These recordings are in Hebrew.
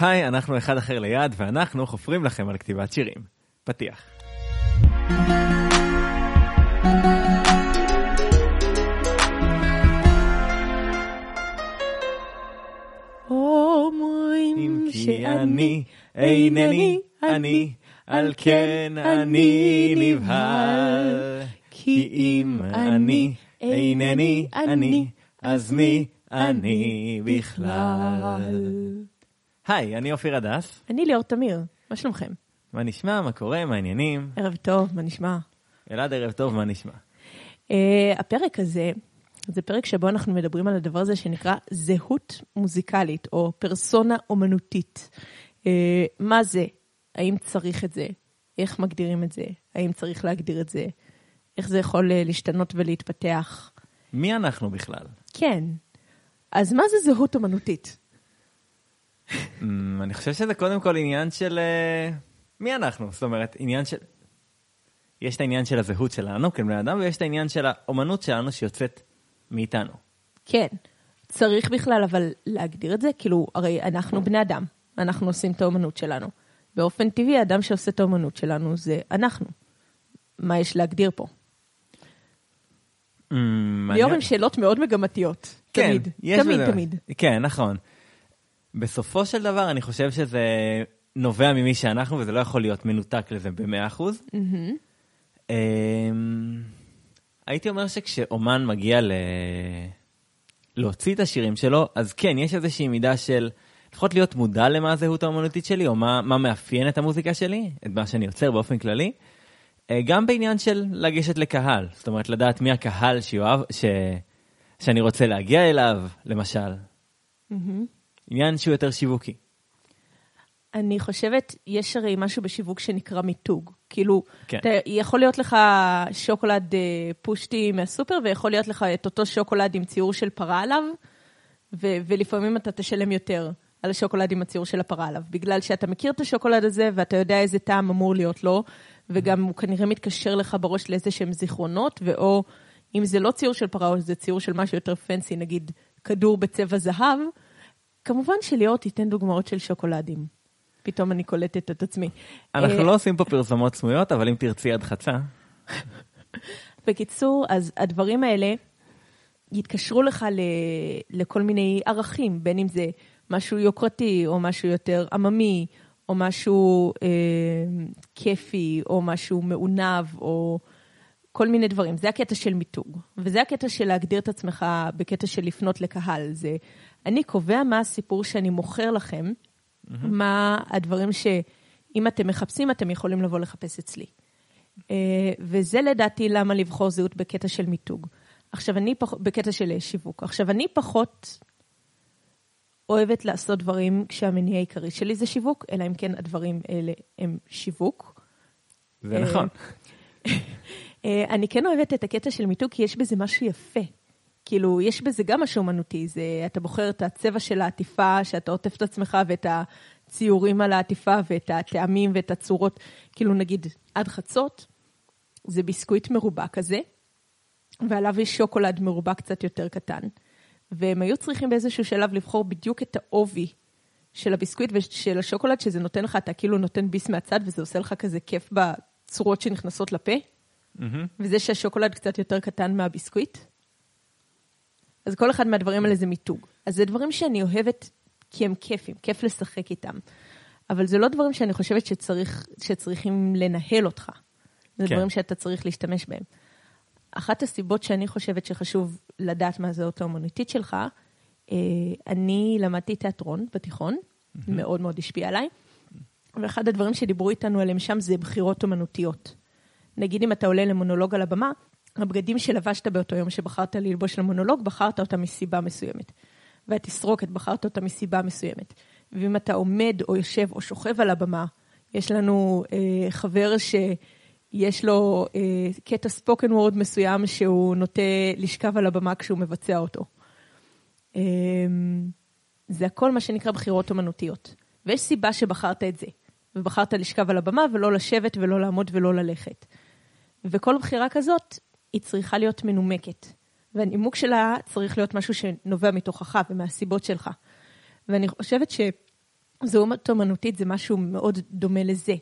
היי, אנחנו אחד אחר ליד, ואנחנו חופרים לכם על כתיבת שירים. פתיח. אומרים אם כי אני אינני אני, על כן אני נבהל. כי אם אני אינני אני, אז מי אני בכלל? היי, אני אופיר הדס. אני ליאור תמיר, מה שלומכם? מה נשמע? מה קורה? מה העניינים? ערב טוב, מה נשמע? אלעד, ערב טוב, מה נשמע? Uh, הפרק הזה, זה פרק שבו אנחנו מדברים על הדבר הזה שנקרא זהות מוזיקלית, או פרסונה אומנותית. Uh, מה זה? האם צריך את זה? איך מגדירים את זה? האם צריך להגדיר את זה? איך זה יכול uh, להשתנות ולהתפתח? מי אנחנו בכלל? כן. אז מה זה זהות אומנותית? Mm, אני חושב שזה קודם כל עניין של... אה, מי אנחנו? זאת אומרת, עניין של... יש את העניין של הזהות שלנו כבני אדם, ויש את העניין של האומנות שלנו שיוצאת מאיתנו. כן. צריך בכלל אבל להגדיר את זה? כאילו, הרי אנחנו בני אדם, אנחנו עושים את האומנות שלנו. באופן טבעי, האדם שעושה את האומנות שלנו זה אנחנו. מה יש להגדיר פה? ליאור אני- עם שאלות מאוד מגמתיות. כן, תמיד, תמיד, תמיד. כן, נכון. בסופו של דבר, אני חושב שזה נובע ממי שאנחנו, וזה לא יכול להיות מנותק לזה במאה אחוז. אמ, הייתי אומר שכשאומן מגיע ל... להוציא את השירים שלו, אז כן, יש איזושהי מידה של לפחות להיות מודע למה הזהות האומנותית שלי, או מה, מה מאפיין את המוזיקה שלי, את מה שאני יוצר באופן כללי. אה, גם בעניין של לגשת לקהל, זאת אומרת, לדעת מי הקהל שיואב, ש... שאני רוצה להגיע אליו, למשל. עניין שהוא יותר שיווקי. אני חושבת, יש הרי משהו בשיווק שנקרא מיתוג. כאילו, כן. אתה, יכול להיות לך שוקולד אה, פושטי מהסופר, ויכול להיות לך את אותו שוקולד עם ציור של פרה עליו, ו- ולפעמים אתה תשלם יותר על השוקולד עם הציור של הפרה עליו, בגלל שאתה מכיר את השוקולד הזה, ואתה יודע איזה טעם אמור להיות לו, וגם הוא כנראה מתקשר לך בראש לאיזה שהם זיכרונות, ואו אם זה לא ציור של פרה, או זה ציור של משהו יותר פנסי, נגיד כדור בצבע זהב, כמובן שליאור תיתן דוגמאות של שוקולדים. פתאום אני קולטת את עצמי. אנחנו אה, לא עושים פה פרסומות סמויות, אבל אם תרצי הדחצה. בקיצור, אז הדברים האלה יתקשרו לך ל, לכל מיני ערכים, בין אם זה משהו יוקרתי, או משהו יותר עממי, או משהו אה, כיפי, או משהו מעונב, או כל מיני דברים. זה הקטע של מיתוג. וזה הקטע של להגדיר את עצמך בקטע של לפנות לקהל. זה, אני קובע מה הסיפור שאני מוכר לכם, מה הדברים שאם אתם מחפשים, אתם יכולים לבוא לחפש אצלי. אה, וזה לדעתי למה לבחור זהות בקטע של מיתוג. עכשיו, אני פחות, בקטע של אה, שיווק. עכשיו, אני פחות אוהבת לעשות דברים כשהמניע העיקרי שלי זה שיווק, אלא אם כן הדברים האלה הם שיווק. זה אה, נכון. אני כן אוהבת את הקטע של מיתוג, כי יש בזה משהו יפה. כאילו, יש בזה גם משהו אומנותי, זה, אתה בוחר את הצבע של העטיפה, שאתה עוטף את עצמך, ואת הציורים על העטיפה, ואת הטעמים ואת הצורות. כאילו, נגיד, עד חצות, זה ביסקוויט מרובע כזה, ועליו יש שוקולד מרובע קצת יותר קטן. והם היו צריכים באיזשהו שלב לבחור בדיוק את העובי של הביסקוויט ושל השוקולד, שזה נותן לך, אתה כאילו נותן ביס מהצד, וזה עושה לך כזה כיף בצורות שנכנסות לפה. מהמם. וזה שהשוקולד קצת יותר קטן מהביסקוויט. אז כל אחד מהדברים האלה זה מיתוג. אז זה דברים שאני אוהבת כי הם כיפים, כיף לשחק איתם. אבל זה לא דברים שאני חושבת שצריך, שצריכים לנהל אותך. זה כן. דברים שאתה צריך להשתמש בהם. אחת הסיבות שאני חושבת שחשוב לדעת מה זה אותו האומנותית שלך, אה, אני למדתי תיאטרון בתיכון, מאוד מאוד השפיע עליי, ואחד הדברים שדיברו איתנו עליהם שם זה בחירות אומנותיות. נגיד אם אתה עולה למונולוג על הבמה, הבגדים שלבשת באותו יום שבחרת ללבוש למונולוג, בחרת אותם מסיבה מסוימת. והתסרוקת, בחרת אותה מסיבה מסוימת. ואם אתה עומד או יושב או שוכב על הבמה, יש לנו אה, חבר שיש לו אה, קטע ספוקן וורד מסוים שהוא נוטה לשכב על הבמה כשהוא מבצע אותו. אה, זה הכל מה שנקרא בחירות אומנותיות. ויש סיבה שבחרת את זה, ובחרת לשכב על הבמה ולא לשבת ולא לעמוד ולא ללכת. וכל בחירה כזאת, היא צריכה להיות מנומקת. והנימוק שלה צריך להיות משהו שנובע מתוכך ומהסיבות שלך. ואני חושבת זהות אומנותית זה משהו מאוד דומה לזה.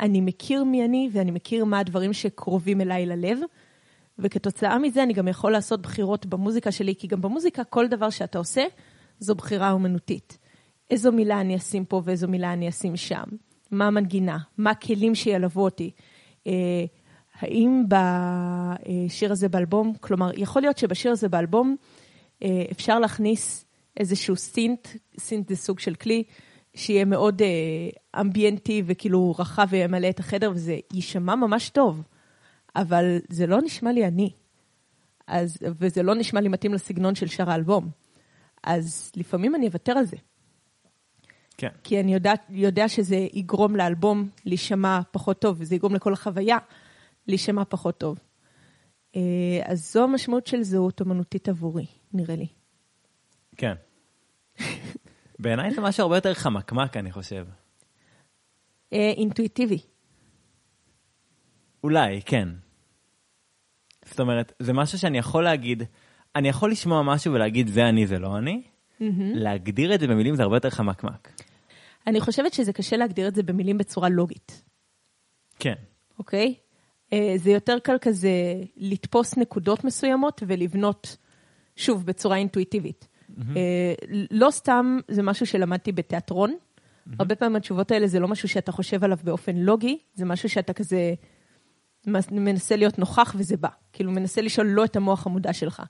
אני מכיר מי אני ואני מכיר מה הדברים שקרובים אליי ללב, וכתוצאה מזה אני גם יכול לעשות בחירות במוזיקה שלי, כי גם במוזיקה כל דבר שאתה עושה זו בחירה אומנותית. איזו מילה אני אשים פה ואיזו מילה אני אשים שם. מה המנגינה, מה הכלים שילוו אותי. אה, האם בשיר הזה באלבום, כלומר, יכול להיות שבשיר הזה באלבום אה, אפשר להכניס איזשהו סינט, סינט זה סוג של כלי, שיהיה מאוד אה, אמביינטי וכאילו רחב וימלא את החדר, וזה יישמע ממש טוב, אבל זה לא נשמע לי אני. אז, וזה לא נשמע לי מתאים לסגנון של שאר האלבום. אז לפעמים אני אוותר על זה. כן. כי אני יודע, יודע שזה יגרום לאלבום להישמע פחות טוב, וזה יגרום לכל החוויה להישמע פחות טוב. אה, אז זו המשמעות של זהות אמנותית עבורי, נראה לי. כן. בעיניי זה משהו הרבה יותר חמקמק, אני חושב. אה, אינטואיטיבי. אולי, כן. זאת אומרת, זה משהו שאני יכול להגיד, אני יכול לשמוע משהו ולהגיד זה אני, זה לא אני. להגדיר את זה במילים זה הרבה יותר חמקמק. אני חושבת שזה קשה להגדיר את זה במילים בצורה לוגית, כן. אוקיי? אה, זה יותר קל כזה לתפוס נקודות מסוימות ולבנות, שוב, בצורה אינטואיטיבית. אה, לא סתם זה משהו שלמדתי בתיאטרון. הרבה פעמים התשובות האלה זה לא משהו שאתה חושב עליו באופן לוגי, זה משהו שאתה כזה מנסה להיות נוכח וזה בא. כאילו, מנסה לשאול לא את המוח המודע שלך.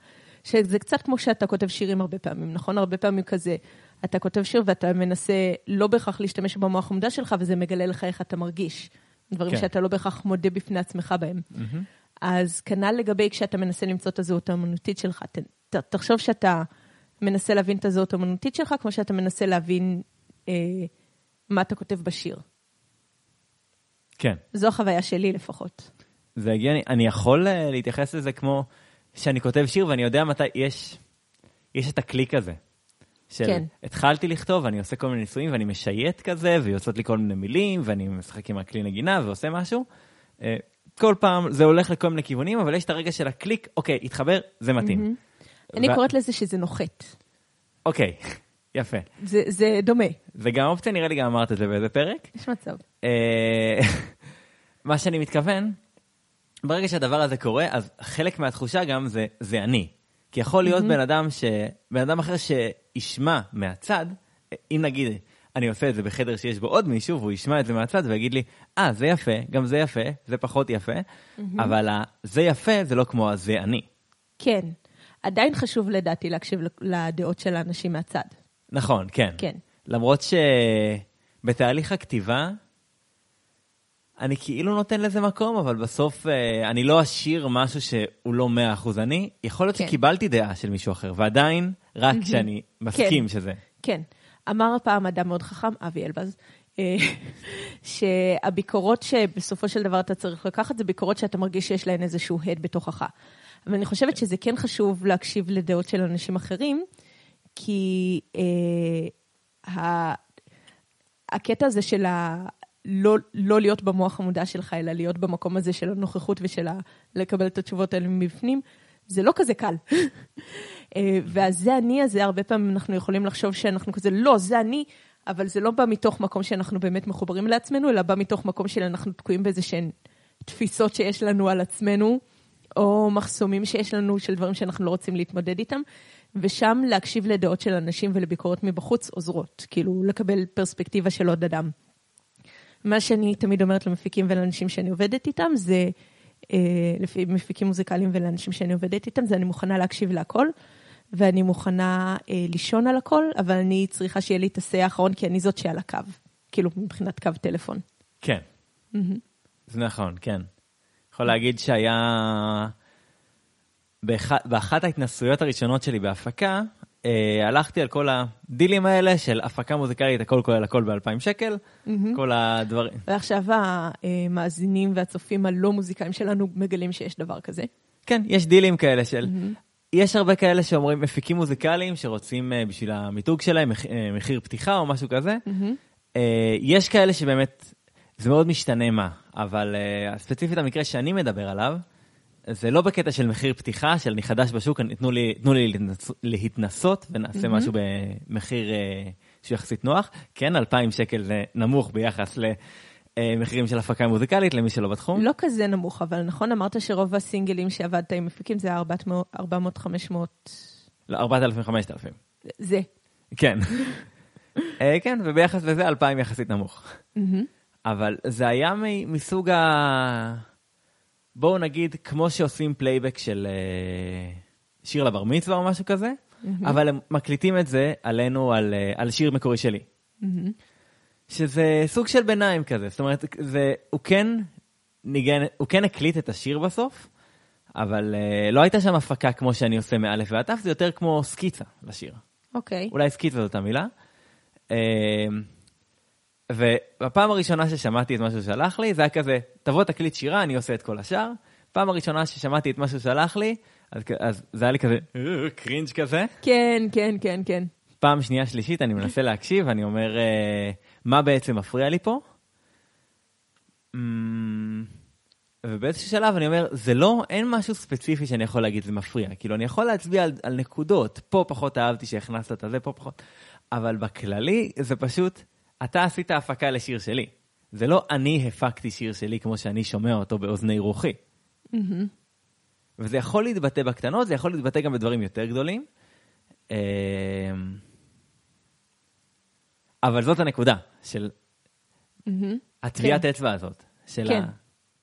שזה קצת כמו שאתה כותב שירים הרבה פעמים, נכון? הרבה פעמים כזה, אתה כותב שיר ואתה מנסה לא בהכרח להשתמש במוח המודע שלך, וזה מגלה לך איך אתה מרגיש. דברים כן. שאתה לא בהכרח מודה בפני עצמך בהם. אז כנ"ל לגבי כשאתה מנסה למצוא את הזהות האמנותית שלך. ת, ת, תחשוב שאתה מנסה להבין את הזהות האמנותית שלך, כמו שאתה מנסה להבין אה, מה אתה כותב בשיר. כן. זו החוויה שלי לפחות. זה הגיוני. אני יכול אה, להתייחס לזה כמו שאני כותב שיר ואני יודע מתי, יש, יש את הקליק הזה. של כן. התחלתי לכתוב, אני עושה כל מיני ניסויים ואני משייט כזה, ויוצאות לי כל מיני מילים, ואני משחק עם הכלי נגינה ועושה משהו. אה, כל פעם זה הולך לכל מיני כיוונים, אבל יש את הרגע של הקליק, אוקיי, התחבר, זה מתאים. אני ו- קוראת לזה שזה נוחת. אוקיי, יפה. זה, זה דומה, זה גם אופציה, נראה לי גם אמרת את זה באיזה פרק. יש מצב. אה, מה שאני מתכוון, ברגע שהדבר הזה קורה, אז חלק מהתחושה גם זה, זה אני. כי יכול להיות בן אדם ש... בן אדם אחר שישמע מהצד, אם נגיד אני עושה את זה בחדר שיש בו עוד מישהו, והוא ישמע את זה מהצד ויגיד לי, אה, זה יפה, גם זה יפה, זה פחות יפה, אבל ה- זה יפה זה לא כמו הזה אני. כן. עדיין חשוב לדעתי להקשיב לדעות של האנשים מהצד. נכון, כן. כן. למרות שבתהליך הכתיבה, אני כאילו נותן לזה מקום, אבל בסוף אה, אני לא אשאיר משהו שהוא לא 100% אני. יכול להיות כן. שקיבלתי דעה של מישהו אחר, ועדיין, רק כשאני מסכים שזה. כן. אמר פעם אדם מאוד חכם, אבי אלבז, אה, שהביקורות שבסופו של דבר אתה צריך לקחת, זה ביקורות שאתה מרגיש שיש להן איזשהו הד בתוכך. אבל אני חושבת שזה כן חשוב להקשיב לדעות של אנשים אחרים, כי אה, ה... הקטע הזה של ה... לא, לא להיות במוח המודע שלך, אלא להיות במקום הזה של הנוכחות ושל ה... לקבל את התשובות האלה מבפנים, זה לא כזה קל. אה, והזה אני הזה, הרבה פעמים אנחנו יכולים לחשוב שאנחנו כזה, לא, זה אני, אבל זה לא בא מתוך מקום שאנחנו באמת מחוברים לעצמנו, אלא בא מתוך מקום שאנחנו תקועים באיזה שהן תפיסות שיש לנו על עצמנו, או מחסומים שיש לנו של דברים שאנחנו לא רוצים להתמודד איתם, ושם להקשיב לדעות של אנשים ולביקורות מבחוץ עוזרות, כאילו לקבל פרספקטיבה של עוד אדם. מה שאני תמיד אומרת למפיקים ולאנשים שאני עובדת איתם זה, אה, לפי מפיקים מוזיקליים ולאנשים שאני עובדת איתם, זה אני מוכנה להקשיב להכל, ואני מוכנה אה, לישון על הכל, אבל אני צריכה שיהיה לי את השה האחרון, כי אני זאת שעל הקו, כאילו מבחינת קו טלפון. כן. זה נכון, כן. יכול להגיד שהיה... באחת, באחת ההתנסויות הראשונות שלי בהפקה, אה, הלכתי על כל הדילים האלה של הפקה מוזיקלית, הכל כולל הכל ב-2,000 שקל, כל הדברים. ועכשיו המאזינים והצופים הלא מוזיקאים שלנו מגלים שיש דבר כזה. כן, יש דילים כאלה של... יש הרבה כאלה שאומרים מפיקים מוזיקליים שרוצים אה, בשביל המיתוג שלהם מח- אה, מחיר פתיחה או משהו כזה. אה, יש כאלה שבאמת, זה מאוד משתנה מה, אבל אה, ספציפית המקרה שאני מדבר עליו, זה לא בקטע של מחיר פתיחה, של אני חדש בשוק, תנו לי, תנו לי להתנס, להתנסות ונעשה משהו במחיר אה, שהוא יחסית נוח. כן, 2,000 שקל זה נמוך ביחס למחירים של הפקה מוזיקלית, למי שלא בתחום. לא כזה נמוך, אבל נכון, אמרת שרוב הסינגלים שעבדת עם מפיקים זה 400-500... לא, 4,000-5,000. זה. כן. אה, כן, וביחס לזה 2,000 יחסית נמוך. אבל זה היה מסוג ה... בואו נגיד, כמו שעושים פלייבק של אה, שיר לבר מצווה או משהו כזה, אבל הם מקליטים את זה עלינו, על, אה, על שיר מקורי שלי. שזה סוג של ביניים כזה, זאת אומרת, זה, הוא כן ניגן, הוא כן הקליט את השיר בסוף, אבל uh, לא הייתה שם הפקה כמו שאני עושה מאלף ועד תף, זה יותר כמו סקיצה לשיר. אוקיי. Okay. אולי סקיצה זאת המילה. Uh, ובפעם הראשונה ששמעתי את מה שהוא שלח לי, זה היה כזה, תבוא תקליט שירה, אני עושה את כל השאר. פעם הראשונה ששמעתי את מה שהוא שלח לי, אז, אז זה היה לי כזה, קרינג' כזה. כן, כן, כן, כן. פעם שנייה שלישית אני מנסה להקשיב, אני אומר, אה, מה בעצם מפריע לי פה? Mm, ובאיזשהו שלב אני אומר, זה לא, אין משהו ספציפי שאני יכול להגיד, זה מפריע. כאילו, אני יכול להצביע על, על נקודות, פה פחות אהבתי שהכנסת את זה, פה פחות. אבל בכללי, זה פשוט, אתה עשית הפקה לשיר שלי. זה לא אני הפקתי שיר שלי כמו שאני שומע אותו באוזני רוחי. Mm-hmm. וזה יכול להתבטא בקטנות, זה יכול להתבטא גם בדברים יותר גדולים. אמ, אבל זאת הנקודה של mm-hmm. הטביעת כן. אצבע הזאת. של כן. ה...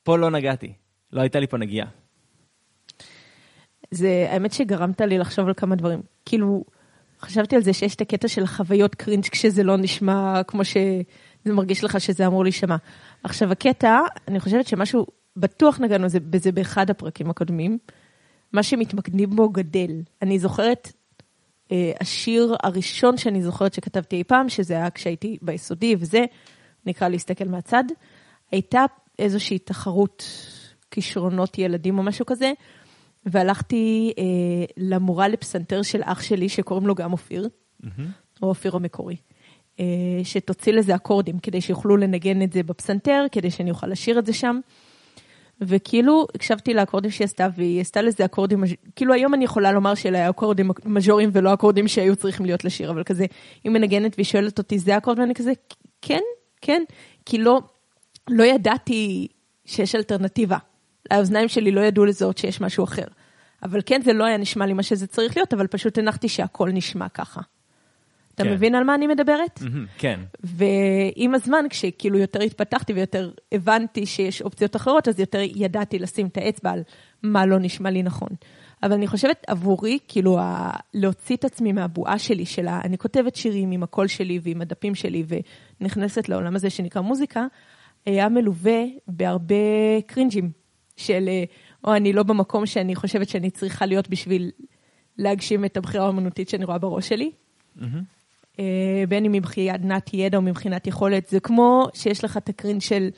פה לא נגעתי, לא הייתה לי פה נגיעה. זה, האמת שגרמת לי לחשוב על כמה דברים. כאילו, חשבתי על זה שיש את הקטע של החוויות קרינג' כשזה לא נשמע כמו שזה מרגיש לך שזה אמור להישמע. עכשיו, הקטע, אני חושבת שמשהו, בטוח נגענו בזה באחד הפרקים הקודמים, מה שמתמקדים בו גדל. אני זוכרת, אה, השיר הראשון שאני זוכרת שכתבתי אי פעם, שזה היה כשהייתי ביסודי וזה, נקרא להסתכל מהצד, הייתה איזושהי תחרות כישרונות ילדים או משהו כזה, והלכתי אה, למורה לפסנתר של אח שלי, שקוראים לו גם אופיר, mm-hmm. או אופיר המקורי, אה, שתוציא לזה אקורדים, כדי שיוכלו לנגן את זה בפסנתר, כדי שאני אוכל לשיר את זה שם. וכאילו הקשבתי לאקורדים שהיא עשתה, והיא עשתה לזה אקורדים, כאילו היום אני יכולה לומר שאלה היו אקורדים מז'וריים ולא אקורדים שהיו צריכים להיות לשיר, אבל כזה, היא מנגנת והיא שואלת אותי, זה אקורד? ואני כזה, כן, כן, כי לא, לא ידעתי שיש אלטרנטיבה. האוזניים שלי לא ידעו לזהות שיש משהו אחר. אבל כן, זה לא היה נשמע לי מה שזה צריך להיות, אבל פשוט הנחתי שהכל נשמע ככה. אתה כן. מבין על מה אני מדברת? כן. ועם הזמן, כשכאילו יותר התפתחתי ויותר הבנתי שיש אופציות אחרות, אז יותר ידעתי לשים את האצבע על מה לא נשמע לי נכון. אבל אני חושבת עבורי, כאילו, ה... להוציא את עצמי מהבועה שלי, של ה... אני כותבת שירים עם הקול שלי ועם הדפים שלי, ונכנסת לעולם הזה שנקרא מוזיקה, היה מלווה בהרבה קרינג'ים של, אה, או אני לא במקום שאני חושבת שאני צריכה להיות בשביל להגשים את הבחירה האמנותית שאני רואה בראש שלי. Mm-hmm. בין אם מבחינת ידע או מבחינת יכולת, זה כמו שיש לך את הקרינג' של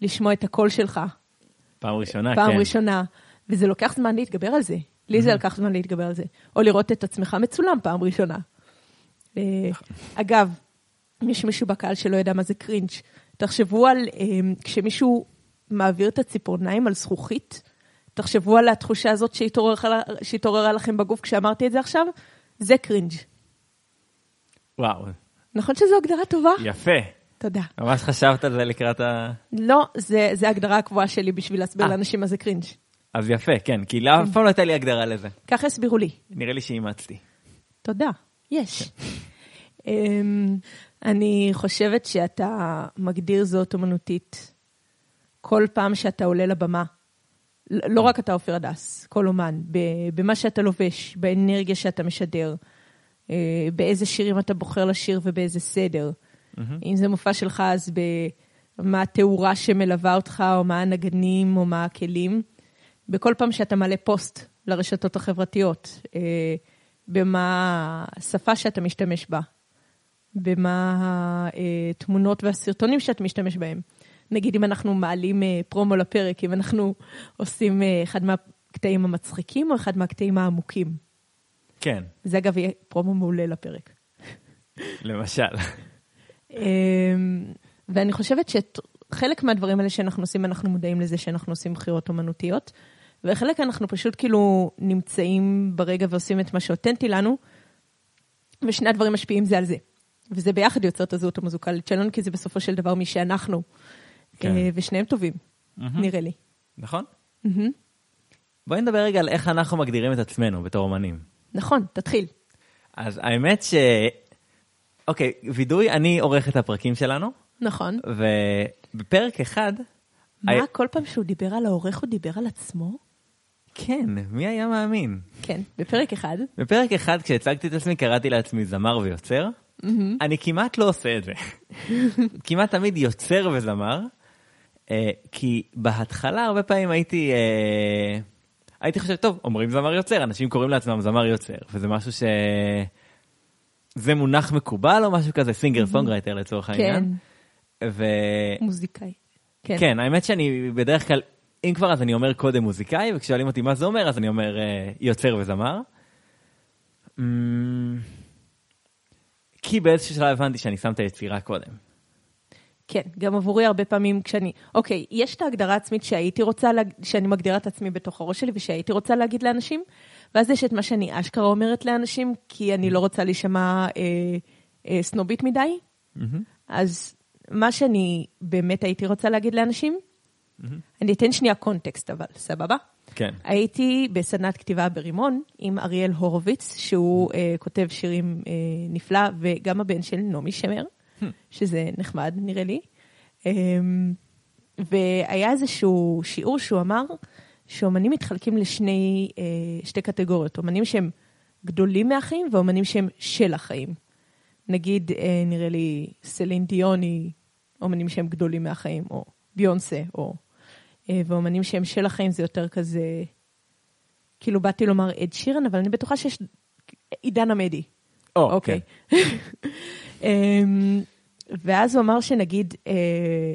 לשמוע את הקול שלך. פעם ראשונה, פעם כן. פעם ראשונה, וזה לוקח זמן להתגבר על זה. לי זה לקח זמן להתגבר על זה. או לראות את עצמך מצולם פעם ראשונה. אה, אגב, יש מישהו בקהל שלא יודע מה זה קרינג'. תחשבו על אמ, כשמישהו מעביר את הציפורניים על זכוכית, תחשבו על התחושה הזאת שהתעוררה לכם בגוף כשאמרתי את זה עכשיו, זה קרינג'. וואו. נכון שזו הגדרה טובה? יפה. תודה. ממש חשבת על זה לקראת ה... לא, זה, זה ההגדרה הקבועה שלי בשביל להסביר אה. לאנשים מה זה קרינג'. אז יפה, כן, כי אף פעם לא הייתה לי הגדרה לזה. ככה הסבירו לי. נראה לי שאימצתי. תודה, יש. אמ, אני חושבת שאתה מגדיר זאת אומנותית כל פעם שאתה עולה לבמה. לא רק אתה עופר הדס, כל אומן, במה שאתה לובש, באנרגיה שאתה משדר, אה, באיזה שירים אתה בוחר לשיר ובאיזה סדר. Mm-hmm. אם זה מופע שלך, אז במה התאורה שמלווה אותך, או מה הנגנים, או מה הכלים. בכל פעם שאתה מעלה פוסט לרשתות החברתיות, אה, במה השפה שאתה משתמש בה, במה התמונות והסרטונים שאת משתמש בהם. נגיד אם אנחנו מעלים אה, פרומו לפרק, אם אנחנו עושים אה, אחד מהקטעים המצחיקים או אחד מהקטעים העמוקים. כן. זה אגב יהיה פרומו מעולה לפרק. למשל. אמ, ואני חושבת שחלק מהדברים האלה שאנחנו עושים, אנחנו מודעים לזה שאנחנו עושים בחירות אומנותיות, וחלק אנחנו פשוט כאילו נמצאים ברגע ועושים את מה שאותנטי לנו, ושני הדברים משפיעים זה על זה. וזה ביחד יוצר את הזהות המוזיקלית שלנו, כי זה בסופו של דבר מי שאנחנו. כן. אה, ושניהם טובים, נראה לי. נכון? בואי נדבר רגע על איך אנחנו מגדירים את עצמנו בתור אומנים. נכון, תתחיל. אז האמת ש... אוקיי, וידוי, אני עורך את הפרקים שלנו, נכון. ובפרק אחד... מה, היה- כל פעם שהוא דיבר על העורך, הוא דיבר על עצמו? כן, מי היה מאמין? כן, בפרק אחד. בפרק אחד, כשהצגתי את עצמי, קראתי לעצמי זמר ויוצר. אני כמעט לא עושה את זה. כמעט תמיד יוצר וזמר, כי בהתחלה הרבה פעמים הייתי, אה, הייתי חושב, טוב, אומרים זמר יוצר, אנשים קוראים לעצמם זמר יוצר, וזה משהו ש... זה מונח מקובל או משהו כזה, singer songwriter לצורך כן, העניין. ו... מוזיקאי. כן. כן, האמת שאני בדרך כלל, אם כבר אז אני אומר קודם מוזיקאי, וכששואלים אותי מה זה אומר, אז אני אומר אה, יוצר וזמר. אמ, כי באיזשהו שלב הבנתי שאני שם את היצירה קודם. כן, גם עבורי הרבה פעמים כשאני, אוקיי, יש את ההגדרה העצמית שהייתי רוצה, להג... שאני מגדירה את עצמי בתוך הראש שלי ושהייתי רוצה להגיד לאנשים, ואז יש את מה שאני אשכרה אומרת לאנשים, כי אני לא רוצה להישמע אה, אה, סנובית מדי. אז מה שאני באמת הייתי רוצה להגיד לאנשים, אני אתן שנייה קונטקסט אבל, סבבה? כן. הייתי בסדנת כתיבה ברימון עם אריאל הורוביץ, שהוא אה, כותב שירים אה, נפלא, וגם הבן של נעמי שמר, שזה נחמד נראה לי. אה, והיה איזשהו שיעור שהוא אמר שאומנים מתחלקים לשני אה, שתי קטגוריות, אומנים שהם גדולים מהחיים ואומנים שהם של החיים. נגיד, אה, נראה לי, סלין דיון היא אומנים שהם גדולים מהחיים, או ביונסה, או... אה, ואומנים שהם של החיים זה יותר כזה, כאילו באתי לומר אד שירן, אבל אני בטוחה שיש עידן עמדי. או, אוקיי. כן. אמ, ואז הוא אמר שנגיד אה,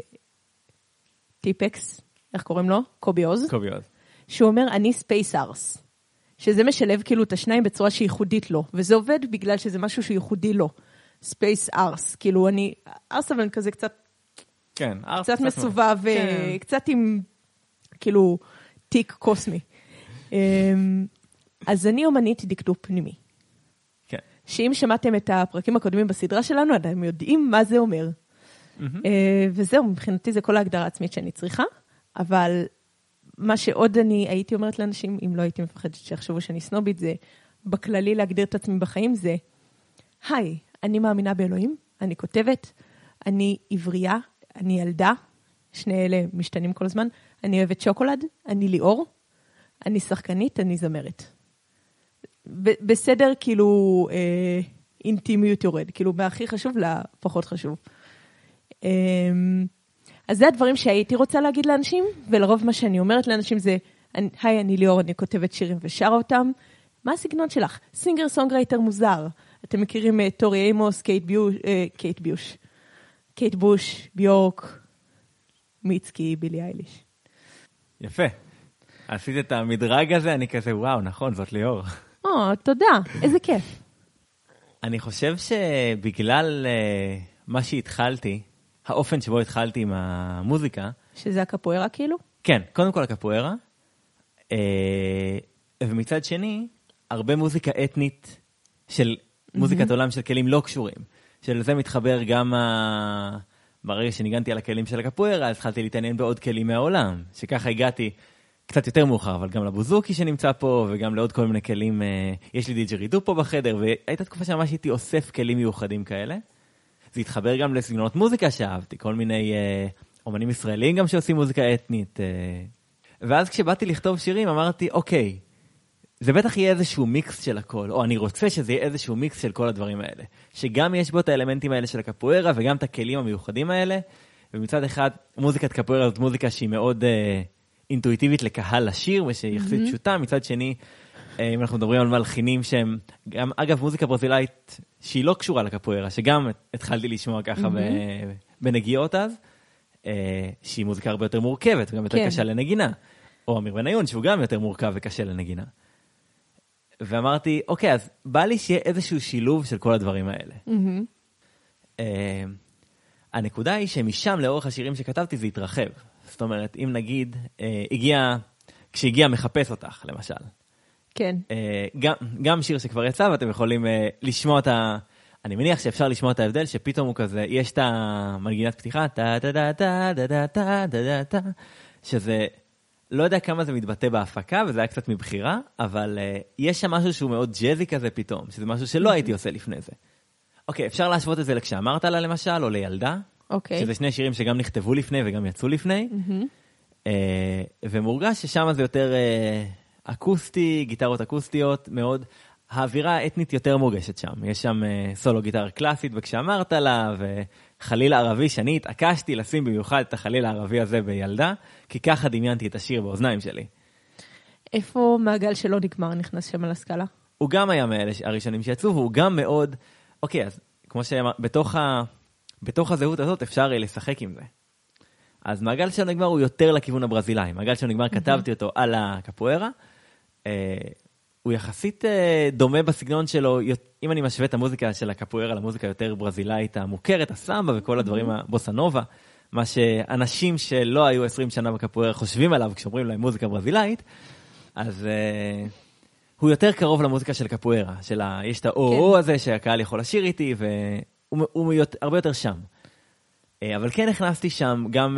טיפקס, איך קוראים לו? קובי עוז. קובי עוז. שהוא אומר, אני space ערס. שזה משלב כאילו את השניים בצורה שהיא ייחודית לו, וזה עובד בגלל שזה משהו שייחודי לו. space ערס, כאילו אני, ערס אבל כזה קצת, כן. ערס קצת מסובב, כן. קצת עם כאילו תיק קוסמי. אמ, אז אני אומנית דקדוק פנימי. שאם שמעתם את הפרקים הקודמים בסדרה שלנו, אתם יודעים מה זה אומר. אה, וזהו, מבחינתי זה כל ההגדרה העצמית שאני צריכה, אבל מה שעוד אני הייתי אומרת לאנשים, אם לא הייתי מפחדת שיחשבו שאני סנובית, זה בכללי להגדיר את עצמי בחיים, זה, היי, אני מאמינה באלוהים, אני כותבת, אני עברייה, אני ילדה, שני אלה משתנים כל הזמן, אני אוהבת שוקולד, אני ליאור, אני שחקנית, אני זמרת. בסדר, כאילו, אה, אינטימיות יורד, כאילו, מהכי חשוב לפחות חשוב. אה, אז זה הדברים שהייתי רוצה להגיד לאנשים, ולרוב מה שאני אומרת לאנשים זה, היי, אני ליאור, אני כותבת שירים ושרה אותם. מה הסגנון שלך? singer songwriter מוזר. אתם מכירים את טורי אימוס, קייט ביוש, אה, קייט ביוש, קייט בוש, ביורק, מיצקי, בילי אייליש. יפה. עשית את המדרג הזה, אני כזה, וואו, נכון, זאת ליאור. או, תודה, איזה כיף. אני חושב שבגלל אה, מה שהתחלתי, האופן שבו התחלתי עם המוזיקה, שזה הקפוארה כאילו? כן, קודם כל הקפוארה, אה, ומצד שני, הרבה מוזיקה אתנית של מוזיקת עולם של כלים לא קשורים. שלזה מתחבר גם ה... ברגע שניגנתי על הכלים של הקפוארה, אז התחלתי להתעניין בעוד כלים מהעולם, שככה הגעתי קצת יותר מאוחר, אבל גם לבוזוקי שנמצא פה, וגם לעוד כל מיני כלים, אה, יש לי דיג'רידו פה בחדר, והייתה תקופה שממש הייתי אוסף כלים מיוחדים כאלה. זה התחבר גם לסגנונות מוזיקה שאהבתי, כל מיני אה, אומנים ישראלים גם שעושים מוזיקה אתנית. אה. ואז כשבאתי לכתוב שירים אמרתי, אוקיי, זה בטח יהיה איזשהו מיקס של הכל, או אני רוצה שזה יהיה איזשהו מיקס של כל הדברים האלה. שגם יש בו את האלמנטים האלה של הקפוארה וגם את הכלים המיוחדים האלה, ומצד אחד מוזיקת קפוארה זאת מוזיקה שהיא מאוד אה, אינטואיטיבית לקהל לשיר ושהיא יחסית פשוטה, מצד שני, אה, אם אנחנו מדברים על מלחינים שהם, גם אגב מוזיקה ברזילאית שהיא לא קשורה לקפוארה, שגם התחלתי לשמוע ככה ב, בנגיעות אז, אה, שהיא מוזיקה הרבה יותר מורכבת, גם יותר כן. קשה לנגינה. או אמיר בניון, שהוא גם יותר מורכב וקשה לנגינה. ואמרתי, אוקיי, אז בא לי שיהיה איזשהו שילוב של כל הדברים האלה. אה, הנקודה היא שמשם לאורך השירים שכתבתי זה התרחב. זאת אומרת, אם נגיד, אה, הגיע, כשהגיע מחפש אותך, למשל, כן. אה, גם, גם שיר שכבר יצא ואתם יכולים אה, לשמוע את ה... אני מניח שאפשר לשמוע את ההבדל, שפתאום הוא כזה, יש את המנגינת פתיחה, טה טה טה טה טה טה טה טה טה, שזה, לא יודע כמה זה מתבטא בהפקה, וזה היה קצת מבחירה, אבל uh, יש שם משהו שהוא מאוד ג'אזי כזה פתאום, שזה משהו שלא הייתי עושה לפני זה. אוקיי, אפשר להשוות את זה לכשאמרת לה למשל, או לילדה, אוקיי. שזה שני שירים שגם נכתבו לפני וגם יצאו לפני, uh, ומורגש ששם זה יותר uh, אקוסטי, גיטרות אקוסטיות, מאוד. האווירה האתנית יותר מורגשת שם, יש שם uh, סולו גיטרה קלאסית, וכשאמרת לה, וחליל ערבי, שאני התעקשתי לשים במיוחד את החליל הערבי הזה בילדה, כי ככה דמיינתי את השיר באוזניים שלי. איפה מעגל שלא נגמר נכנס שם על הסקאלה? הוא גם היה מאלה הראשונים שיצאו, והוא גם מאוד, אוקיי, אז כמו שאמרת, בתוך, ה... בתוך הזהות הזאת אפשר לשחק עם זה. אז מעגל שלא נגמר הוא יותר לכיוון הברזילאי. מעגל שלא נגמר, כתבתי אותו על הקפוארה. אה, הוא יחסית אה, דומה בסגנון שלו, אם אני משווה את המוזיקה של הקפוארה למוזיקה יותר ברזילאית המוכרת, הסמבה וכל הדברים, הבוסה נובה, מה שאנשים שלא היו 20 שנה בקפוארה חושבים עליו כשאומרים להם מוזיקה ברזילאית, אז uh, הוא יותר קרוב למוזיקה של קפוארה, של ה... יש את האו-או כן. הזה שהקהל יכול לשיר איתי, והוא הוא יותר, הרבה יותר שם. Uh, אבל כן הכנסתי שם גם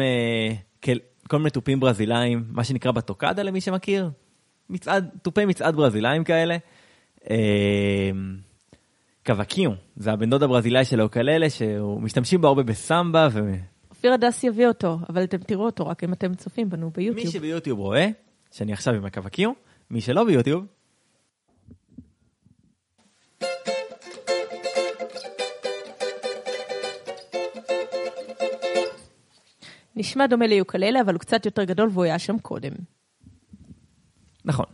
uh, כל מיני תופים ברזילאים, מה שנקרא בטוקדה למי שמכיר, מצעד, תופי מצעד ברזילאים כאלה. קווקיו, זה הבן דוד הברזילאי של האוקללה, שהוא משתמשים בו הרבה בסמבה. ו... אופיר הדס יביא אותו, אבל אתם תראו אותו רק אם אתם צופים בנו ביוטיוב. מי שביוטיוב רואה, שאני עכשיו עם הקווקיו, מי שלא ביוטיוב, נשמע דומה ליוקללה, אבל הוא קצת יותר גדול והוא היה שם קודם. נכון.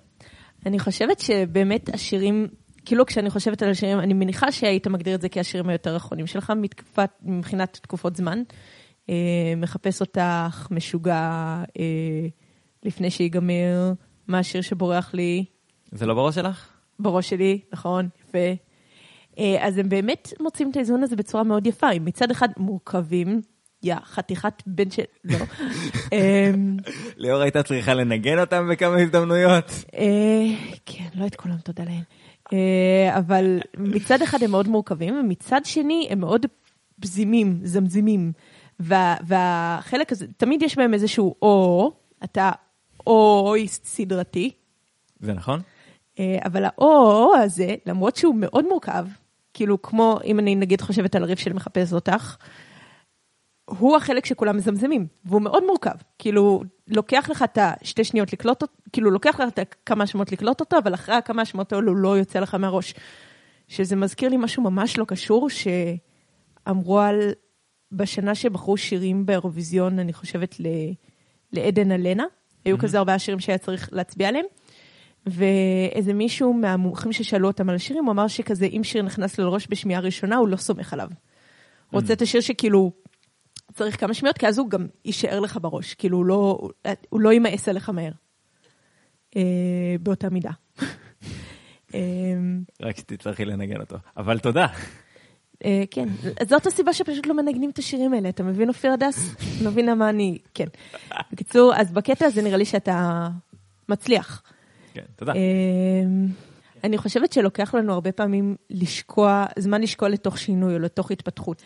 אני חושבת שבאמת השירים, כאילו כשאני חושבת על השירים, אני מניחה שהיית מגדיר את זה כהשירים היותר אחרונים שלך, מתקפת, מבחינת תקופות זמן. אה, מחפש אותך, משוגע, אה, לפני שיגמר, מה השיר שבורח לי. זה לא בראש שלך? בראש שלי, נכון, יפה. אה, אז הם באמת מוצאים את האיזון הזה בצורה מאוד יפה. הם מצד אחד מורכבים, יא, חתיכת בן של... לא. אמ, ליאור הייתה צריכה לנגן אותם בכמה הזדמנויות. אה, כן, לא את כולם, תודה להם. אה, אבל מצד אחד הם מאוד מורכבים, ומצד שני הם מאוד פזימים, זמזימים. והחלק הזה, תמיד יש בהם איזשהו או, אתה או סדרתי. זה נכון. אה, אבל האו הזה, למרות שהוא מאוד מורכב, כאילו כמו אם אני נגיד חושבת על הריף של מחפש אותך, הוא החלק שכולם מזמזמים, והוא מאוד מורכב. כאילו, לוקח לך את השתי שניות לקלוט אותו, כאילו, לוקח לך את כמה שמות לקלוט אותו, אבל אחרי הכמה שמות האלו לא יוצא לך מהראש. שזה מזכיר לי משהו ממש לא קשור, שאמרו על, בשנה שבחרו שירים באירוויזיון, אני חושבת ל, לעדן אלנה, היו כזה ארבעה שירים שהיה צריך להצביע עליהם. ואיזה מישהו מהמומחים ששאלו אותם על השירים, הוא אמר שכזה, אם שיר נכנס לו לראש בשמיעה ראשונה, הוא לא סומך עליו. הוא רוצה את השיר שכאילו צריך כמה שמיעות, כי אז הוא גם יישאר לך בראש, כאילו הוא לא, הוא לא יימאס עליך מהר. אה, באותה מידה. אה, רק שתצטרכי לנגן אותו, אבל תודה. אה, כן, זאת הסיבה שפשוט לא מנגנים את השירים האלה, אתה מבין אופיר הדס? לא מבינה מה אני, כן. בקיצור, אז בקטע הזה נראה לי שאתה מצליח. כן, תודה. אני חושבת שלוקח לנו הרבה פעמים לשקוע, זמן לשקוע לתוך שינוי או לתוך התפתחות.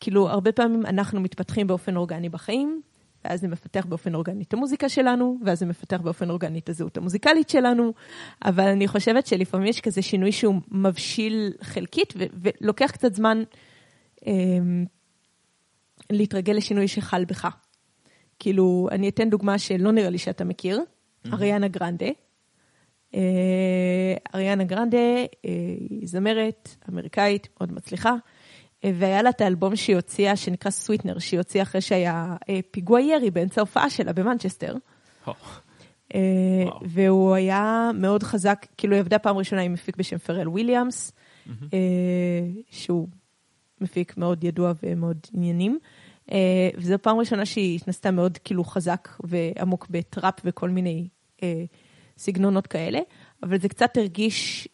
כאילו, הרבה פעמים אנחנו מתפתחים באופן אורגני בחיים, ואז זה מפתח באופן אורגני את המוזיקה שלנו, ואז זה מפתח באופן אורגני את הזהות המוזיקלית שלנו, אבל אני חושבת שלפעמים יש כזה שינוי שהוא מבשיל חלקית, ו- ולוקח קצת זמן אה, להתרגל לשינוי שחל בך. כאילו, אני אתן דוגמה שלא נראה לי שאתה מכיר, mm-hmm. אריאנה גרנדה. אה, אריאנה גרנדה אה, היא זמרת אמריקאית מאוד מצליחה. והיה לה את האלבום שהיא הוציאה, שנקרא Sweetener, שהיא הוציאה אחרי שהיה אה, פיגוע ירי באמצע ההופעה שלה במנצ'סטר. Oh. והוא היה מאוד חזק, כאילו היא עבדה פעם ראשונה עם מפיק בשם פארל וויליאמס, mm-hmm. שהוא מפיק מאוד ידוע ומאוד עניינים. וזו פעם ראשונה שהיא התנסתה מאוד כאילו חזק ועמוק בטראפ וכל מיני סגנונות כאלה, אבל זה קצת הרגיש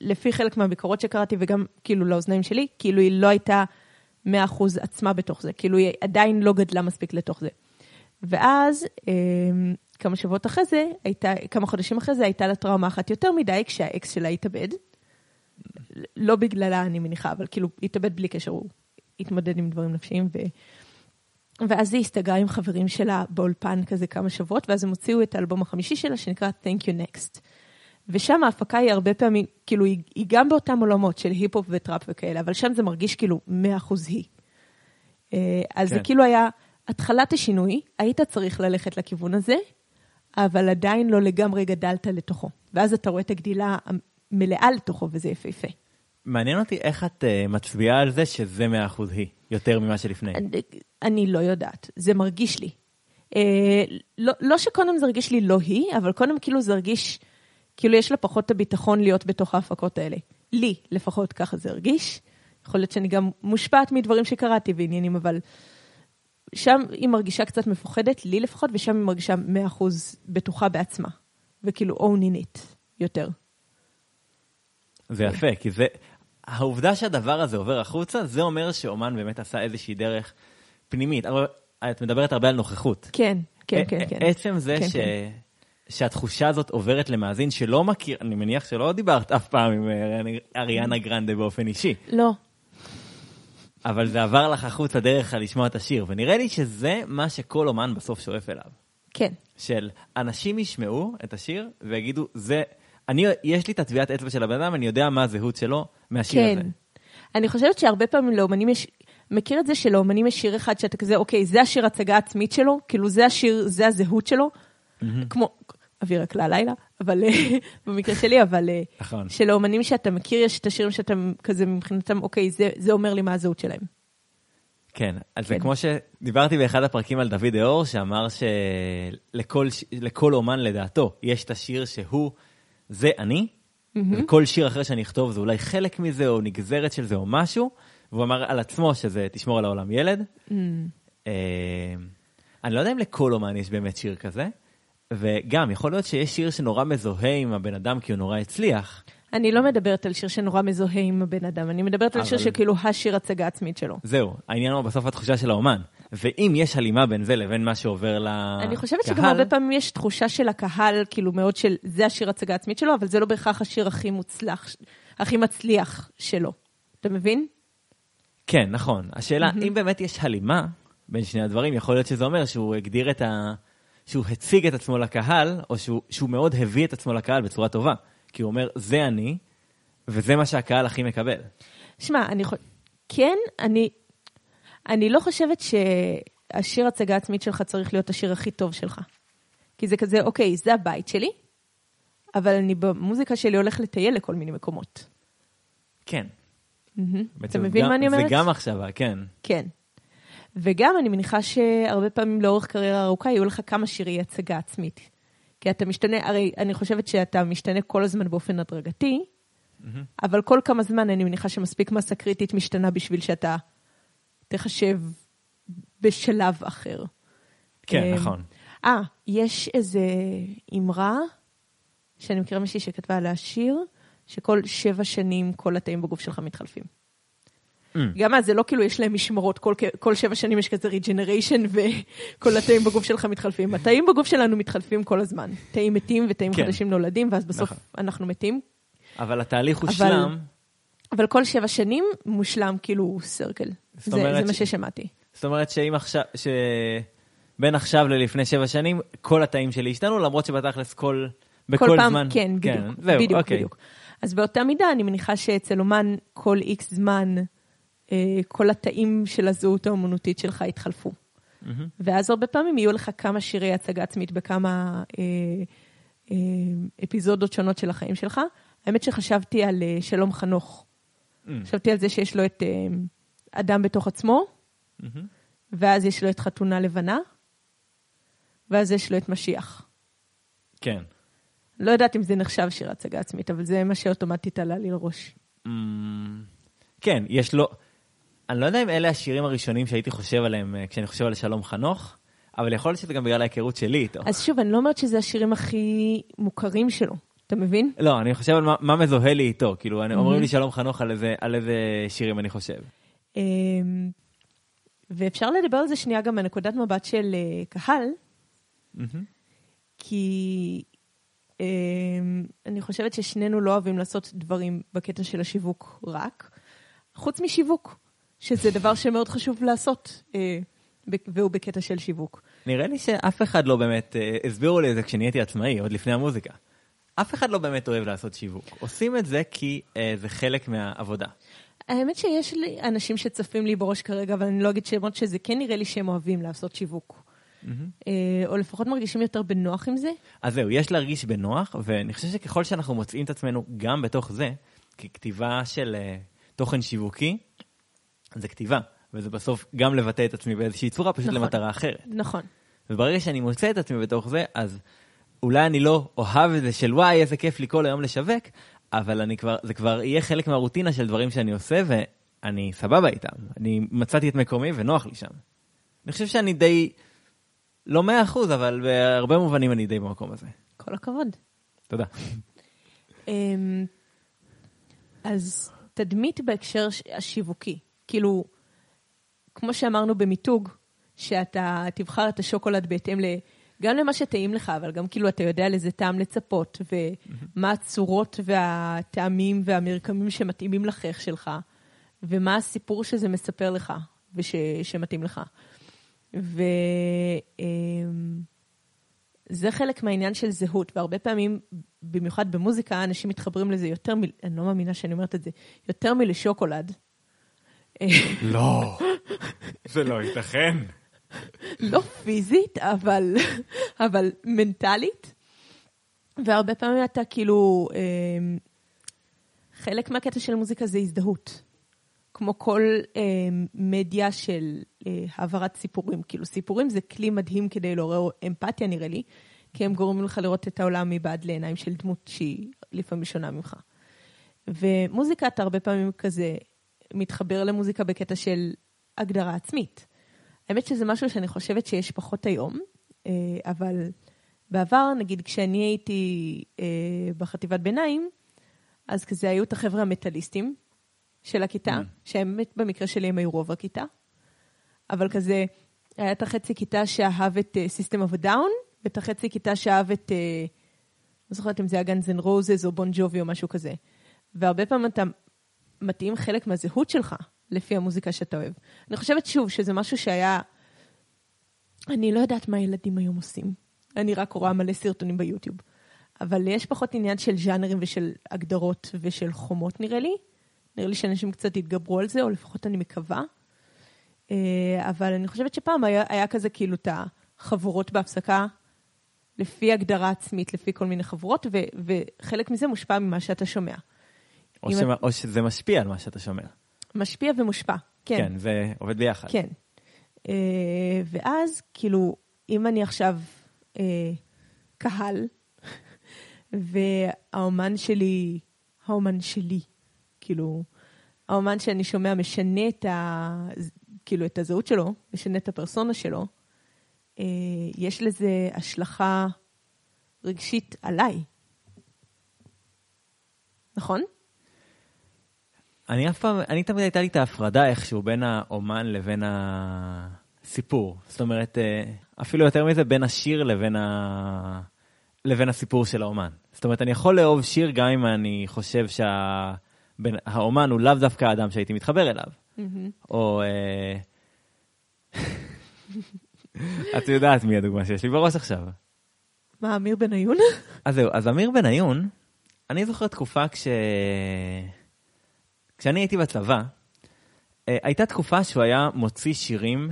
לפי חלק מהביקורות שקראתי, וגם כאילו לאוזניים שלי, כאילו היא לא הייתה 100% עצמה בתוך זה, כאילו היא עדיין לא גדלה מספיק לתוך זה. ואז, אמ, כמה שבועות אחרי זה, הייתה, כמה חודשים אחרי זה, הייתה לה טראומה אחת יותר מדי, כשהאקס שלה התאבד. לא בגללה אני מניחה, אבל כאילו התאבד בלי קשר, הוא התמודד עם דברים נפשיים. ו... ואז היא הסתגרה עם חברים שלה באולפן כזה כמה שבועות, ואז הם הוציאו את האלבום החמישי שלה שנקרא Thank You Next. ושם ההפקה היא הרבה פעמים, כאילו, היא, היא גם באותם עולמות של היפ-הופ וטראפ וכאלה, אבל שם זה מרגיש כאילו 100% היא. אה, אז כן. זה כאילו היה התחלת השינוי, היית צריך ללכת לכיוון הזה, אבל עדיין לא לגמרי גדלת לתוכו. ואז אתה רואה את הגדילה המלאה לתוכו, וזה יפהפה. מעניין אותי איך את uh, מצביעה על זה שזה 100% היא, יותר ממה שלפני. אני, אני לא יודעת, זה מרגיש לי. אה, לא, לא שקודם זה הרגיש לי לא היא, אבל קודם כאילו זה הרגיש, כאילו יש לה פחות את הביטחון להיות בתוך ההפקות האלה. לי, לפחות ככה זה הרגיש. יכול להיות שאני גם מושפעת מדברים שקראתי ועניינים, אבל שם היא מרגישה קצת מפוחדת, לי לפחות, ושם היא מרגישה 100% בטוחה בעצמה. וכאילו owning it יותר. זה יפה, כי זה, העובדה שהדבר הזה עובר החוצה, זה אומר שאומן באמת עשה איזושהי דרך פנימית. אבל את מדברת הרבה על נוכחות. כן, כן, כן. כן. עצם זה כן, ש... כן. שהתחושה הזאת עוברת למאזין שלא מכיר, אני מניח שלא דיברת אף פעם עם אה, אריאנה גרנדה באופן אישי. לא. אבל זה עבר לך החוצה דרך לשמוע את השיר, ונראה לי שזה מה שכל אומן בסוף שואף אליו. כן. של אנשים ישמעו את השיר ויגידו, זה, אני, יש לי את הטביעת אצבע של הבן אדם, אני יודע מה הזהות שלו מהשיר כן. הזה. אני חושבת שהרבה פעמים לאומנים יש, מכיר את זה שלאומנים יש שיר אחד שאתה כזה, אוקיי, זה השיר הצגה עצמית שלו, כאילו זה השיר, זה הזהות שלו, mm-hmm. כמו אוויר רק ללילה, אבל אה, במקרה שלי, אבל אה, נכון. שלאומנים שאתה מכיר, יש את השירים שאתה כזה מבחינתם, אוקיי, זה, זה אומר לי מה הזהות שלהם. כן, אז כן. זה כמו שדיברתי באחד הפרקים על דוד אאור, שאמר שלכל אומן לדעתו יש את השיר שהוא, זה אני, mm-hmm. וכל שיר אחר שאני אכתוב זה אולי חלק מזה, או נגזרת של זה, או משהו, והוא אמר על עצמו שזה תשמור על העולם ילד. Mm. אה, אני לא יודע אם לכל אומן יש באמת שיר כזה, וגם, יכול להיות שיש שיר שנורא מזוהה עם הבן אדם כי הוא נורא הצליח. אני לא מדברת על שיר שנורא מזוהה עם הבן אדם, אני מדברת על שיר שכאילו השיר הצגה עצמית שלו. זהו, העניין הוא בסוף התחושה של האומן. ואם יש הלימה בין זה לבין מה שעובר לקהל... אני חושבת שגם הרבה פעמים יש תחושה של הקהל, כאילו מאוד של זה השיר הצגה עצמית שלו, אבל זה לא בהכרח השיר הכי מוצלח, הכי מצליח שלו. אתה מבין? כן, נכון. השאלה, אם באמת יש הלימה בין שני הדברים, יכול להיות שזה אומר שהוא הגדיר את ה... שהוא הציג את עצמו לקהל, או שהוא, שהוא מאוד הביא את עצמו לקהל בצורה טובה. כי הוא אומר, זה אני, וזה מה שהקהל הכי מקבל. שמע, אני חושבת, כן, אני, אני לא חושבת שהשיר הצגה עצמית שלך צריך להיות השיר הכי טוב שלך. כי זה כזה, אוקיי, זה הבית שלי, אבל אני במוזיקה שלי הולך לטייל לכל מיני מקומות. כן. Mm-hmm. אתה מבין גם, מה אני אומרת? זה גם מחשבה, כן. כן. וגם אני מניחה שהרבה פעמים לאורך קריירה ארוכה יהיו לך כמה שירי הצגה עצמית. כי אתה משתנה, הרי אני חושבת שאתה משתנה כל הזמן באופן הדרגתי, mm-hmm. אבל כל כמה זמן אני מניחה שמספיק מסה קריטית משתנה בשביל שאתה תחשב בשלב אחר. כן, אה, נכון. אה, יש איזה אמרה שאני מכירה מישהי שכתבה עליה שיר, שכל שבע שנים כל התאים בגוף שלך מתחלפים. Mm. גם אז זה לא כאילו יש להם משמרות, כל, כל שבע שנים יש כזה ריג'נריישן וכל התאים בגוף שלך מתחלפים. התאים בגוף שלנו מתחלפים כל הזמן. תאים מתים ותאים כן. חדשים נולדים, ואז בסוף נכון. אנחנו מתים. אבל התהליך הושלם. אבל כל שבע שנים מושלם כאילו סרקל. זה, זה מה ששמעתי. זאת אומרת שאם עכשיו, שבין עכשיו ללפני שבע שנים, כל התאים שלי השתנו, למרות שבתכלס כל, בכל כל פעם, זמן. כן, בדיוק. כן, זהו, בדיוק, אוקיי. בדיוק. אז באותה מידה אני מניחה שאצל אומן כל איקס זמן, כל התאים של הזהות האומנותית שלך יתחלפו. Mm-hmm. ואז הרבה פעמים יהיו לך כמה שירי הצגה עצמית בכמה אה, אה, אפיזודות שונות של החיים שלך. האמת שחשבתי על אה, שלום חנוך. Mm. חשבתי על זה שיש לו את אה, אדם בתוך עצמו, mm-hmm. ואז יש לו את חתונה לבנה, ואז יש לו את משיח. כן. לא יודעת אם זה נחשב שיר הצגה עצמית, אבל זה מה שאוטומטית עלה לי לראש. Mm, כן, יש לו... אני לא יודע אם אלה השירים הראשונים שהייתי חושב עליהם אה, כשאני חושב על שלום חנוך, אבל יכול להיות שזה גם בגלל ההיכרות שלי איתו. אז שוב, אני לא אומרת שזה השירים הכי מוכרים שלו, אתה מבין? לא, אני חושב על מה, מה מזוהה לי איתו, כאילו, mm-hmm. אומרים לי שלום חנוך על איזה, על איזה שירים אני חושב. אמ, ואפשר לדבר על זה שנייה גם מנקודת מבט של אה, קהל, mm-hmm. כי אה, אני חושבת ששנינו לא אוהבים לעשות דברים בקטע של השיווק רק, חוץ משיווק, שזה דבר שמאוד חשוב לעשות, אה, והוא בקטע של שיווק. נראה לי שאף אחד לא באמת, אה, הסבירו לי את זה כשנהייתי עצמאי, עוד לפני המוזיקה. אף אחד לא באמת אוהב לעשות שיווק. עושים את זה כי אה, זה חלק מהעבודה. האמת שיש לי אנשים שצפים לי בראש כרגע, אבל אני לא אגיד שמות שזה כן נראה לי שהם אוהבים לעשות שיווק. אה, או לפחות מרגישים יותר בנוח עם זה. אז זהו, יש להרגיש בנוח, ואני חושב שככל שאנחנו מוצאים את עצמנו גם בתוך זה, ככתיבה של uh, תוכן שיווקי, זה כתיבה, וזה בסוף גם לבטא את עצמי באיזושהי צורה, פשוט נכון. למטרה אחרת. נכון. וברגע שאני מוצא את עצמי בתוך זה, אז אולי אני לא אוהב את זה של וואי, איזה כיף לי כל היום לשווק, אבל אני כבר, זה כבר יהיה חלק מהרוטינה של דברים שאני עושה, ואני סבבה איתם. אני מצאתי את מקומי ונוח לי שם. אני חושב שאני די, לא מאה אחוז, אבל בהרבה מובנים אני די במקום הזה. כל הכבוד. תודה. אמ, אז תדמית בהקשר השיווקי, כאילו, כמו שאמרנו במיתוג, שאתה תבחר את השוקולד בהתאם ל... גם למה שטעים לך, אבל גם כאילו אתה יודע לאיזה טעם לצפות, ומה הצורות והטעמים והמרקמים שמתאימים לחייך שלך, ומה הסיפור שזה מספר לך ושמתאים לך. ו... אמ, חלק מהעניין של זהות, והרבה פעמים, במיוחד במוזיקה, אנשים מתחברים לזה יותר מ... אני לא מאמינה שאני אומרת את זה, יותר מלשוקולד. לא, זה לא ייתכן. לא פיזית, אבל, אבל מנטלית. והרבה פעמים אתה כאילו, אה, חלק מהקטע של מוזיקה זה הזדהות. כמו כל אה, מדיה של אה, העברת סיפורים. כאילו סיפורים זה כלי מדהים כדי לעורר אמפתיה נראה לי, כי הם גורמים לך לראות את העולם מבעד לעיניים של דמות שהיא לפעמים שונה ממך. ומוזיקה אתה הרבה פעמים כזה מתחבר למוזיקה בקטע של הגדרה עצמית. האמת שזה משהו שאני חושבת שיש פחות היום, אה, אבל בעבר, נגיד כשאני הייתי אה, בחטיבת ביניים, אז כזה היו את החבר'ה המטאליסטים של הכיתה, שהם במקרה שלי הם היו רוב הכיתה, אבל כזה, היה את החצי כיתה שאהב את uh, System of a Down, ואת החצי כיתה שאהב את, לא זוכרת אם זה היה גאנז אנד רוזס או בון ג'ובי או משהו כזה. והרבה פעמים אתה מתאים חלק מהזהות שלך לפי המוזיקה שאתה אוהב. אני חושבת שוב שזה משהו שהיה, אני לא יודעת מה ילדים היום עושים. אני רק רואה מלא סרטונים ביוטיוב. אבל יש פחות עניין של ז'אנרים ושל הגדרות ושל חומות נראה לי. נראה לי שאנשים קצת התגברו על זה, או לפחות אני מקווה. אה, אבל אני חושבת שפעם היה, היה כזה כאילו את החבורות בהפסקה, לפי הגדרה עצמית, לפי כל מיני חבורות, ו, וחלק מזה מושפע ממה שאתה שומע. או, שמה, או שזה משפיע על מה שאתה שומע. משפיע ומושפע, כן. כן, זה עובד ביחד. כן. אה, ואז, כאילו, אם אני עכשיו אה, קהל, והאומן שלי, האומן שלי, כאילו, האומן שאני שומע משנה את, ה, כאילו, את הזהות שלו, משנה את הפרסונה שלו, אה, יש לזה השלכה רגשית עליי. נכון? אני אף פעם, אני תמיד הייתה לי את ההפרדה איכשהו בין האומן לבין הסיפור. זאת אומרת, אה, אפילו יותר מזה, בין השיר לבין, ה... לבין הסיפור של האומן. זאת אומרת, אני יכול לאהוב שיר גם אם אני חושב שהאומן הוא לאו דווקא האדם שהייתי מתחבר אליו. או... אה, את יודעת מי הדוגמה שיש לי בראש עכשיו. מה, אמיר בניון? אז זהו, אז אמיר בניון, אני זוכר תקופה כש... כשאני הייתי בצבא, אה, הייתה תקופה שהוא היה מוציא שירים,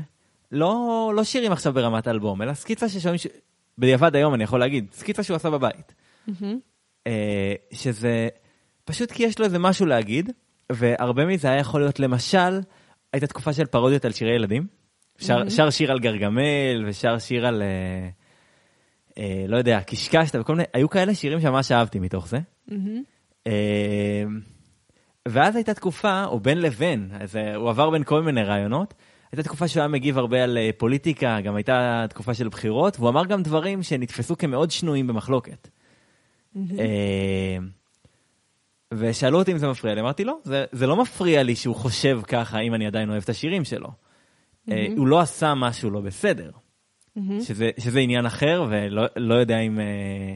לא, לא שירים עכשיו ברמת אלבום, אלא סקיצה ששומעים, ש... בדיעבד היום אני יכול להגיד, סקיצה שהוא עשה בבית. אה, שזה פשוט כי יש לו איזה משהו להגיד, והרבה מזה היה יכול להיות, למשל, הייתה תקופה של פרודיות על שירי ילדים. שר, שר שיר על גרגמל, ושר שיר על, אה, אה, לא יודע, קישקשת, וכל מיני, היו כאלה שירים שממש אהבתי מתוך זה. אה, ואז הייתה תקופה, או בין לבין, אז אה, הוא עבר בין כל מיני רעיונות. הייתה תקופה שהוא היה מגיב הרבה על אה, פוליטיקה, גם הייתה תקופה של בחירות, והוא אמר גם דברים שנתפסו כמאוד שנויים במחלוקת. אה, ושאלו אותי אם זה מפריע לי, אמרתי לא, זה, זה לא מפריע לי שהוא חושב ככה, אם אני עדיין אוהב את השירים שלו. הוא לא עשה משהו לא בסדר, שזה, שזה עניין אחר, ולא לא יודע אם... אה,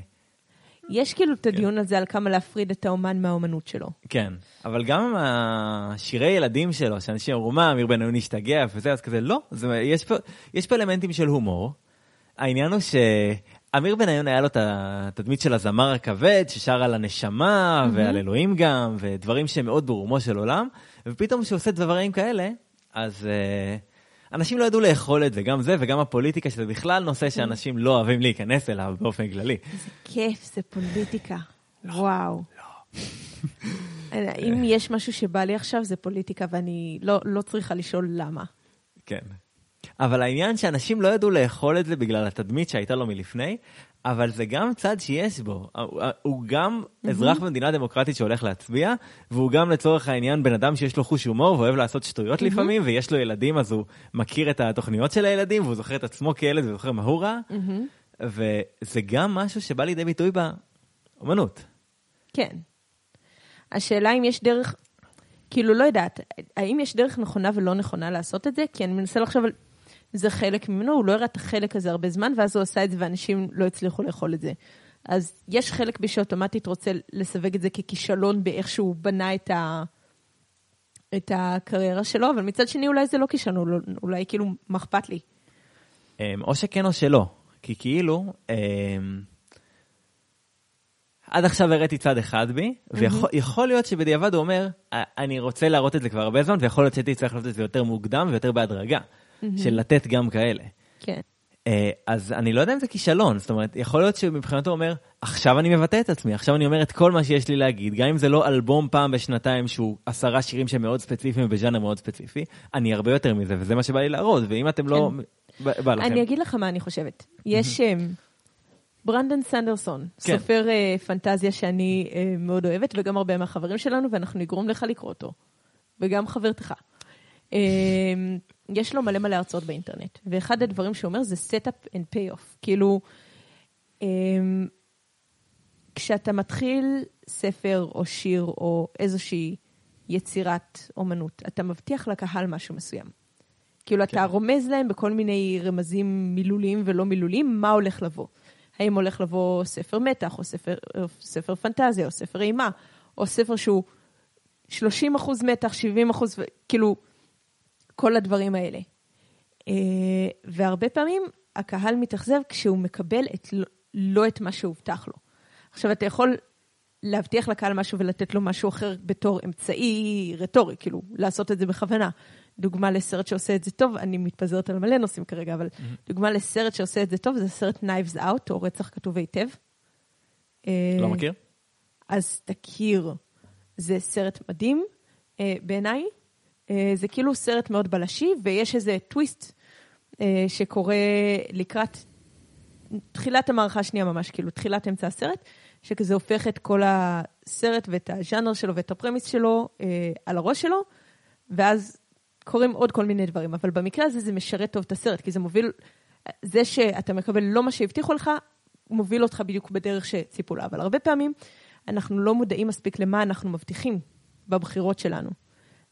יש כאילו את הדיון הזה על כמה להפריד את האומן מהאומנות שלו. כן, אבל גם השירי ילדים שלו, שאנשים אמרו, מה, אמיר בניון השתגע וזה, אז כזה, לא, זה, יש, פה, יש פה אלמנטים של הומור. העניין הוא שאמיר בניון היה לו את התדמית של הזמר הכבד, ששר על הנשמה mm-hmm. ועל אלוהים גם, ודברים שהם מאוד ברומו של עולם, ופתאום כשהוא עושה דברים כאלה, אז... Uh, אנשים לא ידעו לאכול את זה, גם זה וגם הפוליטיקה, שזה בכלל נושא שאנשים לא אוהבים להיכנס אליו באופן כללי. זה כיף, זה פוליטיקה. וואו. אם יש משהו שבא לי עכשיו, זה פוליטיקה, ואני לא, לא צריכה לשאול למה. כן. אבל העניין שאנשים לא ידעו לאכול את זה בגלל התדמית שהייתה לו מלפני, אבל זה גם צד שיש בו. הוא גם אזרח במדינה דמוקרטית שהולך להצביע, והוא גם לצורך העניין בן אדם שיש לו חוש הומור ואוהב לעשות שטויות לפעמים, ויש לו ילדים אז הוא מכיר את התוכניות של הילדים, והוא זוכר את עצמו כילד וזוכר מה הוא ראה, וזה גם משהו שבא לידי ביטוי באמנות. כן. השאלה אם יש דרך, כאילו לא יודעת, האם יש דרך נכונה ולא נכונה לעשות את זה? כי אני מנסה לחשוב על זה חלק ממנו, הוא לא הראה את החלק הזה הרבה זמן, ואז הוא עשה את זה ואנשים לא הצליחו לאכול את זה. אז יש חלק בי שאוטומטית רוצה לסווג את זה ככישלון באיך שהוא בנה את, ה... את הקריירה שלו, אבל מצד שני אולי זה לא כישלון, אולי כאילו, מה אכפת לי? אמ, או שכן או שלא, כי כאילו, אמ, עד עכשיו הראיתי צד אחד בי, ויכול להיות שבדיעבד הוא אומר, אני רוצה להראות את זה כבר הרבה זמן, ויכול להיות שהייתי צריך לעשות את זה יותר מוקדם ויותר בהדרגה. של לתת גם כאלה. כן. אה, אז אני לא יודע אם זה כישלון, זאת אומרת, יכול להיות שמבחינתו הוא אומר, עכשיו אני מבטא את עצמי, עכשיו אני אומר את כל מה שיש לי להגיד, גם אם זה לא אלבום פעם בשנתיים שהוא עשרה שירים שהם מאוד ספציפיים ובז'אנר מאוד ספציפי, אני הרבה יותר מזה, וזה מה שבא לי להראות, ואם אתם לא... כן. בא לכם. אני אגיד לך מה אני חושבת. יש אמ, ברנדון סנדרסון, כן. סופר uh, פנטזיה שאני uh, מאוד אוהבת, וגם הרבה מהחברים שלנו, ואנחנו נגרום לך לקרוא אותו. וגם חברתך. Uh, יש לו מלא מלא הרצאות באינטרנט, ואחד הדברים שהוא אומר זה set-up and pay-off. כאילו, um, כשאתה מתחיל ספר או שיר או איזושהי יצירת אומנות, אתה מבטיח לקהל משהו מסוים. כאילו, כן. אתה רומז להם בכל מיני רמזים מילוליים ולא מילוליים, מה הולך לבוא. האם הולך לבוא ספר מתח, או ספר, או ספר פנטזיה, או ספר אימה, או ספר שהוא 30 אחוז מתח, 70 אחוז, כאילו, כל הדברים האלה. אה, והרבה פעמים הקהל מתאכזב כשהוא מקבל את, לא את מה שהובטח לו. עכשיו, אתה יכול להבטיח לקהל משהו ולתת לו משהו אחר בתור אמצעי רטורי, כאילו, לעשות את זה בכוונה. דוגמה לסרט שעושה את זה טוב, אני מתפזרת על מלא נושאים כרגע, אבל mm-hmm. דוגמה לסרט שעושה את זה טוב, זה סרט Knives Out, או רצח כתוב היטב. אה, לא מכיר? אז תכיר. זה סרט מדהים אה, בעיניי. אה, זה כאילו סרט מאוד בלשי, ויש איזה טוויסט אה, שקורה לקראת תחילת המערכה השנייה ממש, כאילו תחילת אמצע הסרט, שכזה הופך את כל הסרט ואת הז'אנר שלו ואת הפרמיס שלו אה, על הראש שלו, ואז קורים עוד כל מיני דברים. אבל במקרה הזה זה משרת טוב את הסרט, כי זה מוביל, זה שאתה מקבל לא מה שהבטיחו לך, מוביל אותך בדיוק בדרך שציפו לה. אבל הרבה פעמים אנחנו לא מודעים מספיק למה אנחנו מבטיחים בבחירות שלנו.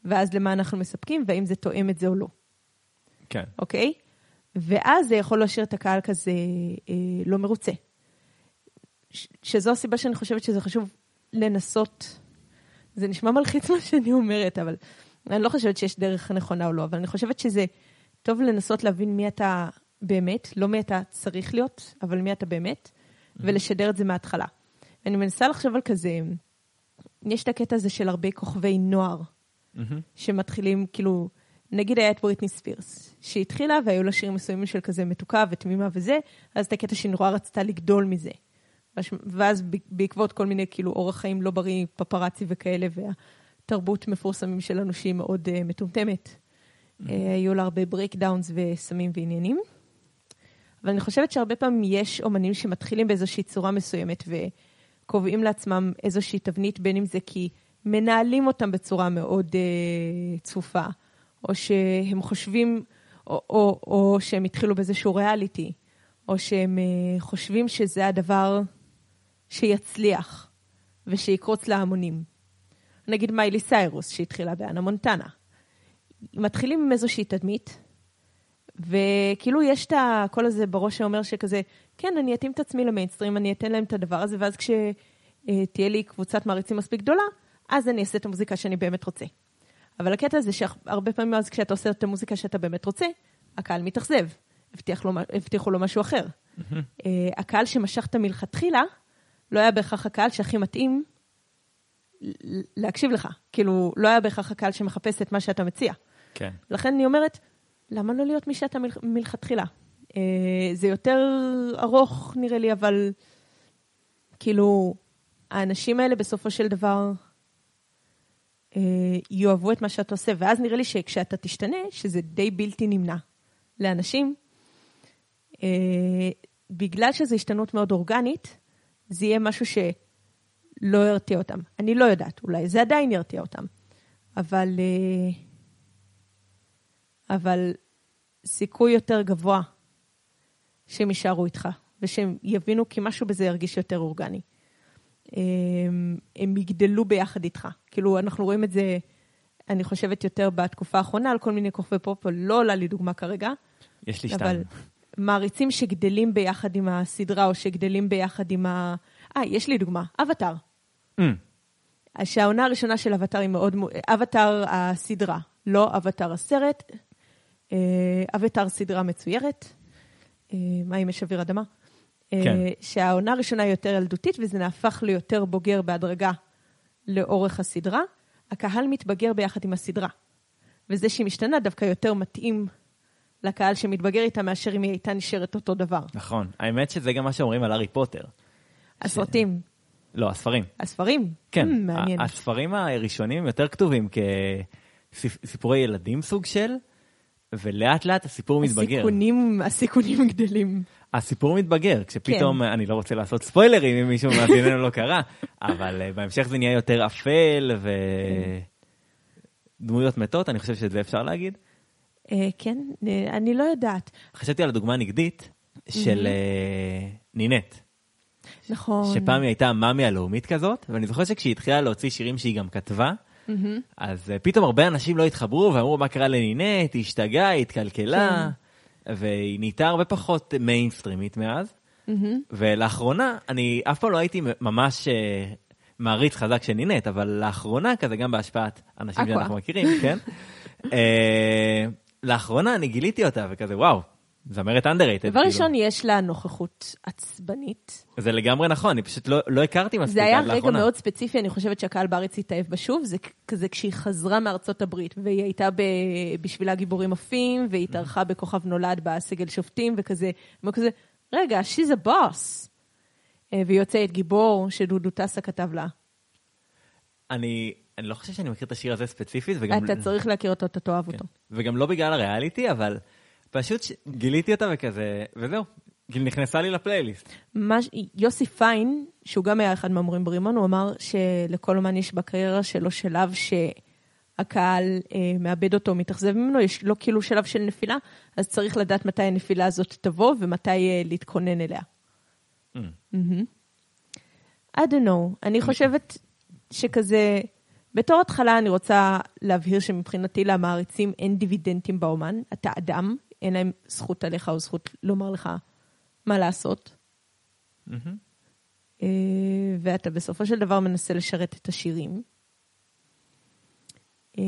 ואז למה אנחנו מספקים, והאם זה תואם את זה או לא. כן. אוקיי? ואז זה יכול להשאיר את הקהל כזה אה, לא מרוצה. ש- שזו הסיבה שאני חושבת שזה חשוב לנסות, זה נשמע מלחיץ מה שאני אומרת, אבל אני לא חושבת שיש דרך נכונה או לא, אבל אני חושבת שזה טוב לנסות להבין מי אתה באמת, לא מי אתה צריך להיות, אבל מי אתה באמת, mm-hmm. ולשדר את זה מההתחלה. אני מנסה לחשוב על כזה, יש את הקטע הזה של הרבה כוכבי נוער. Mm-hmm. שמתחילים, כאילו, נגיד היה את בריטני ספירס, שהתחילה והיו לה שירים מסוימים של כזה מתוקה ותמימה וזה, אז את הקטע שהיא נורא רצתה לגדול מזה. ואז בעקבות כל מיני, כאילו, אורח חיים לא בריא, פפראצי וכאלה, והתרבות מפורסמים שלנו שהיא מאוד uh, מטומטמת, mm-hmm. uh, היו לה הרבה breakdowns וסמים ועניינים. אבל אני חושבת שהרבה פעמים יש אומנים שמתחילים באיזושהי צורה מסוימת וקובעים לעצמם איזושהי תבנית, בין אם זה כי מנהלים אותם בצורה מאוד uh, צפופה, או שהם חושבים, או, או, או שהם התחילו באיזשהו ריאליטי, או שהם uh, חושבים שזה הדבר שיצליח ושיקרוץ להמונים. נגיד מיילי סיירוס שהתחילה באנה מונטנה. מתחילים עם איזושהי תדמית, וכאילו יש את הקול הזה בראש שאומר שכזה, כן, אני אתאים את עצמי למיינסטרים, אני אתן להם את הדבר הזה, ואז כשתהיה לי קבוצת מעריצים מספיק גדולה, אז אני אעשה את המוזיקה שאני באמת רוצה. אבל הקטע זה שהרבה פעמים אז כשאתה עושה את המוזיקה שאתה באמת רוצה, הקהל מתאכזב. הבטיח לו, הבטיחו לו משהו אחר. Mm-hmm. Uh, הקהל שמשכת מלכתחילה, לא היה בהכרח הקהל שהכי מתאים להקשיב לך. כאילו, לא היה בהכרח הקהל שמחפש את מה שאתה מציע. כן. לכן אני אומרת, למה לא להיות מי שאתה מל, מלכתחילה? Uh, זה יותר ארוך, נראה לי, אבל כאילו, האנשים האלה בסופו של דבר יאהבו את מה שאתה עושה, ואז נראה לי שכשאתה תשתנה, שזה די בלתי נמנע לאנשים, אה, בגלל שזו השתנות מאוד אורגנית, זה יהיה משהו שלא ירתיע אותם. אני לא יודעת, אולי זה עדיין ירתיע אותם. אבל, אה, אבל סיכוי יותר גבוה שהם יישארו איתך, ושהם יבינו כי משהו בזה ירגיש יותר אורגני. הם, אה, הם יגדלו ביחד איתך. כאילו, אנחנו רואים את זה, אני חושבת, יותר בתקופה האחרונה, על כל מיני כוכבי פופ, לא עולה לי דוגמה כרגע. יש לי שתיים. מעריצים שגדלים ביחד עם הסדרה, או שגדלים ביחד עם ה... אה, יש לי דוגמה, אבטאר. Mm. שהעונה הראשונה של אבטאר היא מאוד... אבטאר הסדרה, לא אבטאר הסרט. אה, אבטאר סדרה מצוירת. אה, מה אם יש אוויר אדמה? אה, כן. שהעונה הראשונה היא יותר ילדותית, וזה נהפך ליותר בוגר בהדרגה לאורך הסדרה. הקהל מתבגר ביחד עם הסדרה. וזה שהיא משתנה דווקא יותר מתאים לקהל שמתבגר איתה, מאשר אם היא הייתה נשארת אותו דבר. נכון. האמת שזה גם מה שאומרים על הארי פוטר. הסרטים. ש... לא, הספרים. הספרים? כן. Mm, מעניין. הספרים הראשונים יותר כתובים כסיפורי ילדים סוג של, ולאט לאט הסיפור מתבגר. הסיכונים, הסיכונים גדלים. הסיפור מתבגר, כשפתאום, כן. אני לא רוצה לעשות ספוילרים אם מישהו מאזיננו לא קרא, אבל uh, בהמשך זה נהיה יותר אפל ודמויות מתות, אני חושב שאת זה אפשר להגיד. אה, כן, אה, אני לא יודעת. חשבתי על הדוגמה הנגדית של אה, נינט. נכון. שפעם היא הייתה מאמי הלאומית כזאת, ואני זוכר שכשהיא התחילה להוציא שירים שהיא גם כתבה, אז פתאום הרבה אנשים לא התחברו ואמרו מה קרה לנינט, היא השתגעה, היא התקלקלה, כן. והיא נהייתה הרבה פחות מיינסטרימית מאז. ולאחרונה, אני אף פעם לא הייתי ממש מעריץ חזק של נינט, אבל לאחרונה, כזה גם בהשפעת אנשים שאנחנו מכירים, כן? לאחרונה אני גיליתי אותה, וכזה, וואו, זמרת underrated. דבר כאילו. ראשון, יש לה נוכחות עצבנית. זה לגמרי נכון, אני פשוט לא, לא הכרתי מספיק עד לאחרונה. זה היה רגע מאוד ספציפי, אני חושבת שהקהל בארץ התאהב בה שוב, זה כזה כשהיא חזרה מארצות הברית, והיא הייתה ב... בשבילה גיבורים עפים, והיא התארחה בכוכב נולד בסגל שופטים, וכזה, וכזה, רגע, she's a boss. אה, והיא יוצאת גיבור שדודו טסה כתב לה. אני, אני לא חושב שאני מכיר את השיר הזה ספציפית, וגם... אתה צריך להכיר אותו, אתה תאהב כן. אותו. וגם לא בגלל הריאליטי, אבל פשוט גיליתי אותה וכזה, וזהו, כאילו נכנסה לי לפלייליסט. מש... יוסי פיין, שהוא גם היה אחד מהמורים ברימון, הוא אמר שלכל אומן יש בקריירה שלו שלב שהקהל אה, מאבד אותו, מתאכזב ממנו, יש לו כאילו שלב של נפילה, אז צריך לדעת מתי הנפילה הזאת תבוא ומתי אה, להתכונן אליה. Mm. Mm-hmm. I don't know, אני חושבת שכזה... בתור התחלה אני רוצה להבהיר שמבחינתי למעריצים אין דיבידנדים באומן. אתה אדם, אין להם זכות עליך או זכות לומר לך מה לעשות. Mm-hmm. ואתה בסופו של דבר מנסה לשרת את השירים. אה,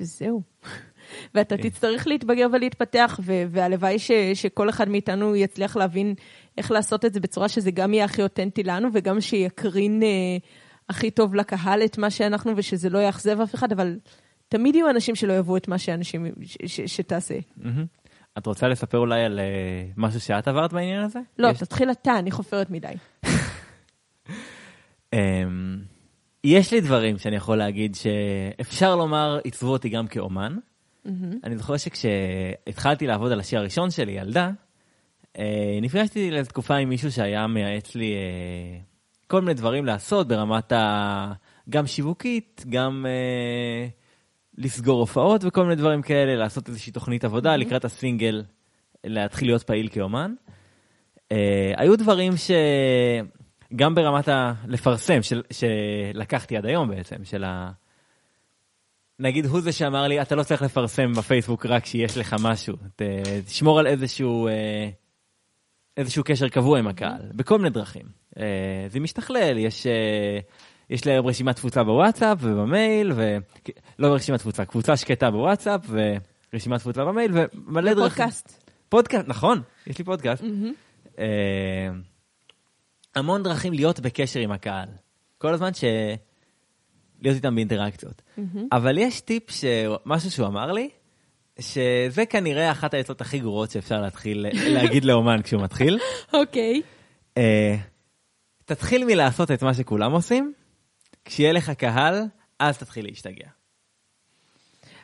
וזהו. ואתה okay. כן. תצטרך להתבגר ולהתפתח, והלוואי ש- שכל אחד מאיתנו יצליח להבין איך לעשות את זה בצורה שזה גם יהיה הכי אותנטי לנו, וגם שיקרין... Uh, הכי טוב לקהל את מה שאנחנו, ושזה לא יאכזב אף אחד, אבל תמיד יהיו אנשים שלא יאהבו את מה שאנשים, שתעשה. את רוצה לספר אולי על uh, משהו שאת עברת בעניין הזה? לא. תתחיל אתה, אני חופרת מדי. um, יש לי דברים שאני יכול להגיד שאפשר לומר, עיצבו אותי גם כאומן. אני זוכר שכשהתחלתי לעבוד על השיר הראשון שלי, ילדה, uh, נפגשתי לאיזו תקופה עם מישהו שהיה מייעץ לי uh, כל מיני דברים לעשות ברמת ה... גם שיווקית, גם אה, לסגור הופעות וכל מיני דברים כאלה, לעשות איזושהי תוכנית עבודה mm-hmm. לקראת הסינגל, להתחיל להיות פעיל כאומן. אה, היו דברים שגם ברמת ה... לפרסם, של... שלקחתי עד היום בעצם, של ה... נגיד הוא זה שאמר לי, אתה לא צריך לפרסם בפייסבוק רק כשיש לך משהו, ת, תשמור על איזשהו, אה, איזשהו קשר קבוע עם הקהל, בכל מיני דרכים. אה, זה משתכלל, יש, יש להם רשימת תפוצה בוואטסאפ ובמייל, ו... לא רשימת תפוצה, קבוצה שקטה בוואטסאפ, ורשימת תפוצה במייל, ומלא דרכים. פודקאסט. פודקאסט, נכון, יש לי פודקאסט. אה, המון דרכים להיות בקשר עם הקהל. כל הזמן ש... להיות איתם באינטראקציות. אבל יש טיפ, ש... משהו שהוא אמר לי, שזה כנראה אחת העצות הכי גרועות שאפשר להתחיל להגיד לאומן כשהוא מתחיל. אוקיי. אה, תתחיל מלעשות את מה שכולם עושים, כשיהיה לך קהל, אז תתחיל להשתגע.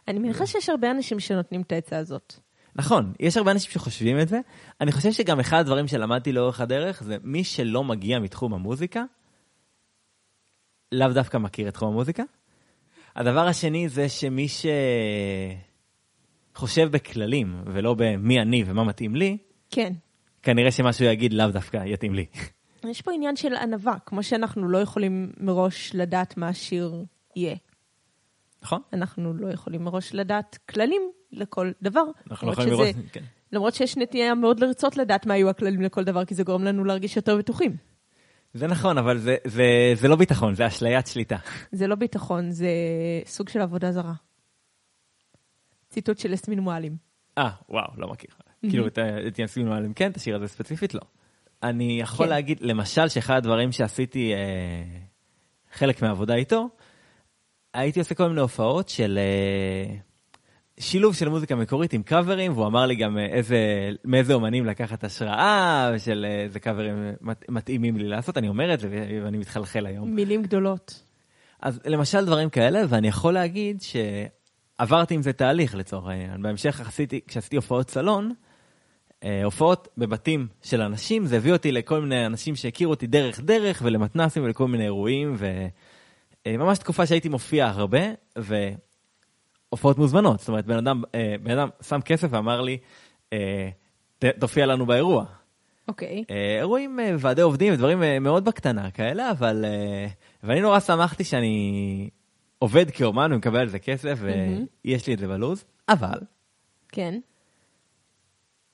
אני מניחה שיש הרבה אנשים שנותנים את העצה הזאת. נכון, יש הרבה אנשים שחושבים את זה. אני חושב שגם אחד הדברים שלמדתי לאורך הדרך, זה מי שלא מגיע מתחום המוזיקה, לאו דווקא מכיר את תחום המוזיקה. הדבר השני זה שמי שחושב בכללים ולא במי אני ומה מתאים לי, כן. כנראה שמה שהוא יגיד לאו דווקא יתאים לי. יש פה עניין של ענווה, כמו שאנחנו לא יכולים מראש לדעת מה השיר יהיה. נכון? אנחנו לא יכולים מראש לדעת כללים לכל דבר. אנחנו לא יכולים לראות, כן. למרות שיש נטייה מאוד לרצות לדעת מה יהיו הכללים לכל דבר, כי זה גורם לנו להרגיש יותר בטוחים. זה נכון, אבל זה, זה, זה לא ביטחון, זה אשליית שליטה. זה לא ביטחון, זה סוג של עבודה זרה. ציטוט של יסמין מועלם. אה, וואו, לא מכיר. כאילו, את ינסים מועלם כן, את השיר הזה ספציפית לא. אני יכול כן. להגיד, למשל, שאחד הדברים שעשיתי אה, חלק מהעבודה איתו, הייתי עושה כל מיני הופעות של אה, שילוב של מוזיקה מקורית עם קאברים, והוא אמר לי גם אה, איזה, מאיזה אומנים לקחת השראה, של אה, איזה קאברים מת, מתאימים לי לעשות, אני אומר את זה ואני מתחלחל היום. מילים גדולות. אז למשל דברים כאלה, ואני יכול להגיד שעברתי עם זה תהליך לצורך העניין. בהמשך עשיתי, כשעשיתי הופעות סלון, הופעות בבתים של אנשים, זה הביא אותי לכל מיני אנשים שהכירו אותי דרך דרך, ולמתנסים ולכל מיני אירועים, וממש תקופה שהייתי מופיע הרבה, והופעות מוזמנות. זאת אומרת, בן אדם, אה, בן אדם שם כסף ואמר לי, אה, "ת- תופיע לנו באירוע. אוקיי. אה, אירועים, אה, ועדי עובדים, דברים אה, מאוד בקטנה כאלה, אבל... אה, ואני נורא שמחתי שאני עובד כאומן ומקבל על זה כסף, ויש לי את זה בלוז, אבל כן.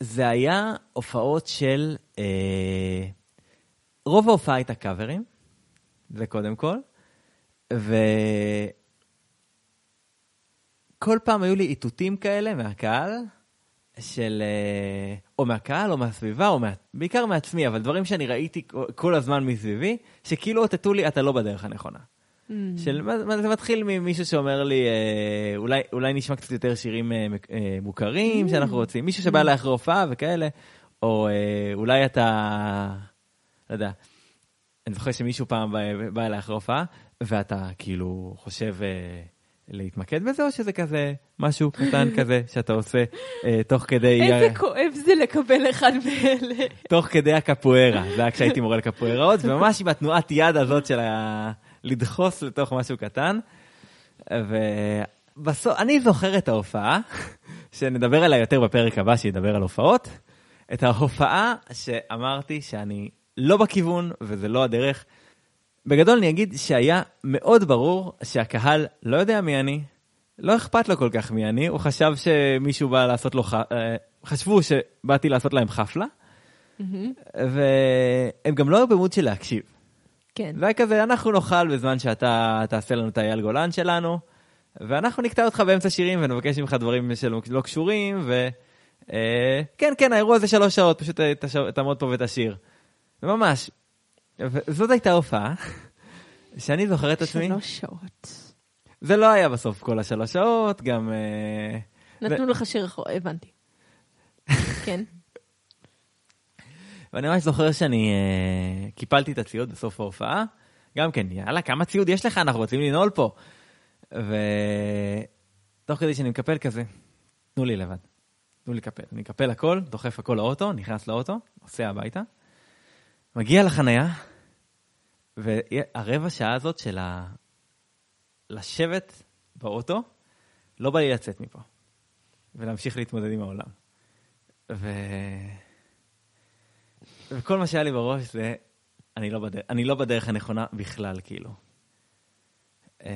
זה היה הופעות של... אה, רוב ההופעה הייתה קאברים, זה קודם כל, וכל פעם היו לי איתותים כאלה מהקהל, של... אה, או מהקהל, או מהסביבה, או מה... בעיקר מעצמי, אבל דברים שאני ראיתי כל הזמן מסביבי, שכאילו אותתו לי, אתה לא בדרך הנכונה. של, מה, זה מתחיל ממישהו שאומר לי, אה, אולי, אולי נשמע קצת יותר שירים אה, אה, מוכרים שאנחנו רוצים, מישהו שבא אליי אחרי הופעה וכאלה, או אולי אתה, לא יודע, אני זוכר שמישהו פעם בא, אחרי הופעה, ואתה כאילו חושב להתמקד בזה, או שזה כזה משהו קטן כזה שאתה עושה אה, תוך כדי... איזה כואב זה לקבל אחד מאלה. תוך כדי הקפוארה, זה היה כשהייתי מורה לקפואראות, וממש עם התנועת יד הזאת של ה... לדחוס לתוך משהו קטן. ובסוף, אני זוכר את ההופעה, שנדבר עליה יותר בפרק הבא, שידבר על הופעות, את ההופעה שאמרתי שאני לא בכיוון וזה לא הדרך. בגדול אני אגיד שהיה מאוד ברור שהקהל לא יודע מי אני, לא אכפת לו כל כך מי אני, הוא חשב שמישהו בא לעשות לו, ח... אה, חשבו שבאתי לעשות להם חפלה, והם גם לא היו במוד של להקשיב. כן. זה היה כזה, אנחנו נאכל בזמן שאתה תעשה לנו את האייל גולן שלנו, ואנחנו נקטע אותך באמצע שירים ונבקש ממך דברים שלא לא קשורים, ו... אה, כן, כן, האירוע זה שלוש שעות, פשוט אה. תעמוד פה ותשיר. ממש. וזאת הייתה הופעה, שאני זוכר את עצמי. שלוש שעות. זה לא היה בסוף כל השלוש שעות, גם... אה, נתנו לך שיר אחר, הבנתי. כן. ואני ממש זוכר שאני אה, קיפלתי את הציוד בסוף ההופעה. גם כן, יאללה, כמה ציוד יש לך? אנחנו רוצים לנעול פה. ותוך כדי שאני מקפל כזה, תנו לי לבד. תנו לי לקפל. אני מקפל הכל, דוחף הכל לאוטו, נכנס לאוטו, נוסע הביתה, מגיע לחנייה, והרבע שעה הזאת של ה... לשבת באוטו, לא בא לי לצאת מפה. ולהמשיך להתמודד עם העולם. ו... וכל מה שהיה לי בראש זה, אני לא, בדרך, אני לא בדרך הנכונה בכלל, כאילו. אה,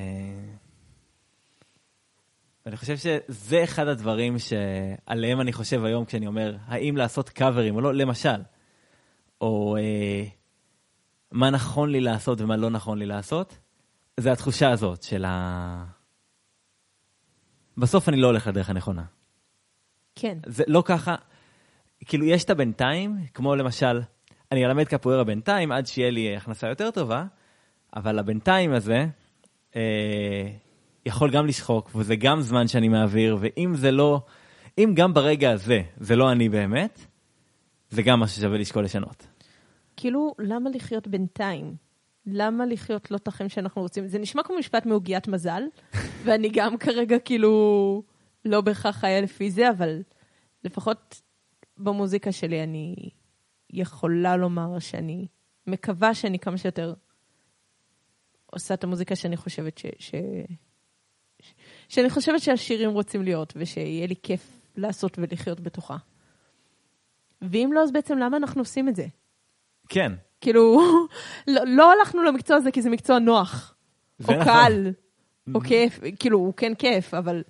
ואני חושב שזה אחד הדברים שעליהם אני חושב היום כשאני אומר, האם לעשות קאברים או לא, למשל, או אה, מה נכון לי לעשות ומה לא נכון לי לעשות, זה התחושה הזאת של ה... בסוף אני לא הולך לדרך הנכונה. כן. זה לא ככה, כאילו יש את הבינתיים, כמו למשל, אני אלמד קפוארה בינתיים עד שיהיה לי הכנסה יותר טובה, אבל הבינתיים הזה אה, יכול גם לשחוק, וזה גם זמן שאני מעביר, ואם זה לא, אם גם ברגע הזה זה לא אני באמת, זה גם מה ששווה לשקול לשנות. כאילו, למה לחיות בינתיים? למה לחיות לא את החיים שאנחנו רוצים? זה נשמע כמו משפט מעוגיית מזל, ואני גם כרגע כאילו לא בהכרח חיה לפי זה, אבל לפחות במוזיקה שלי אני יכולה לומר שאני מקווה שאני כמה שיותר עושה את המוזיקה שאני חושבת ש... ש... ש... שאני חושבת שהשירים רוצים להיות, ושיהיה לי כיף לעשות ולחיות בתוכה. ואם לא, אז בעצם למה אנחנו עושים את זה? כן. כאילו, לא, לא הלכנו למקצוע הזה כי זה מקצוע נוח, או נכון. קל, או כיף, כאילו, הוא כן כיף, אבל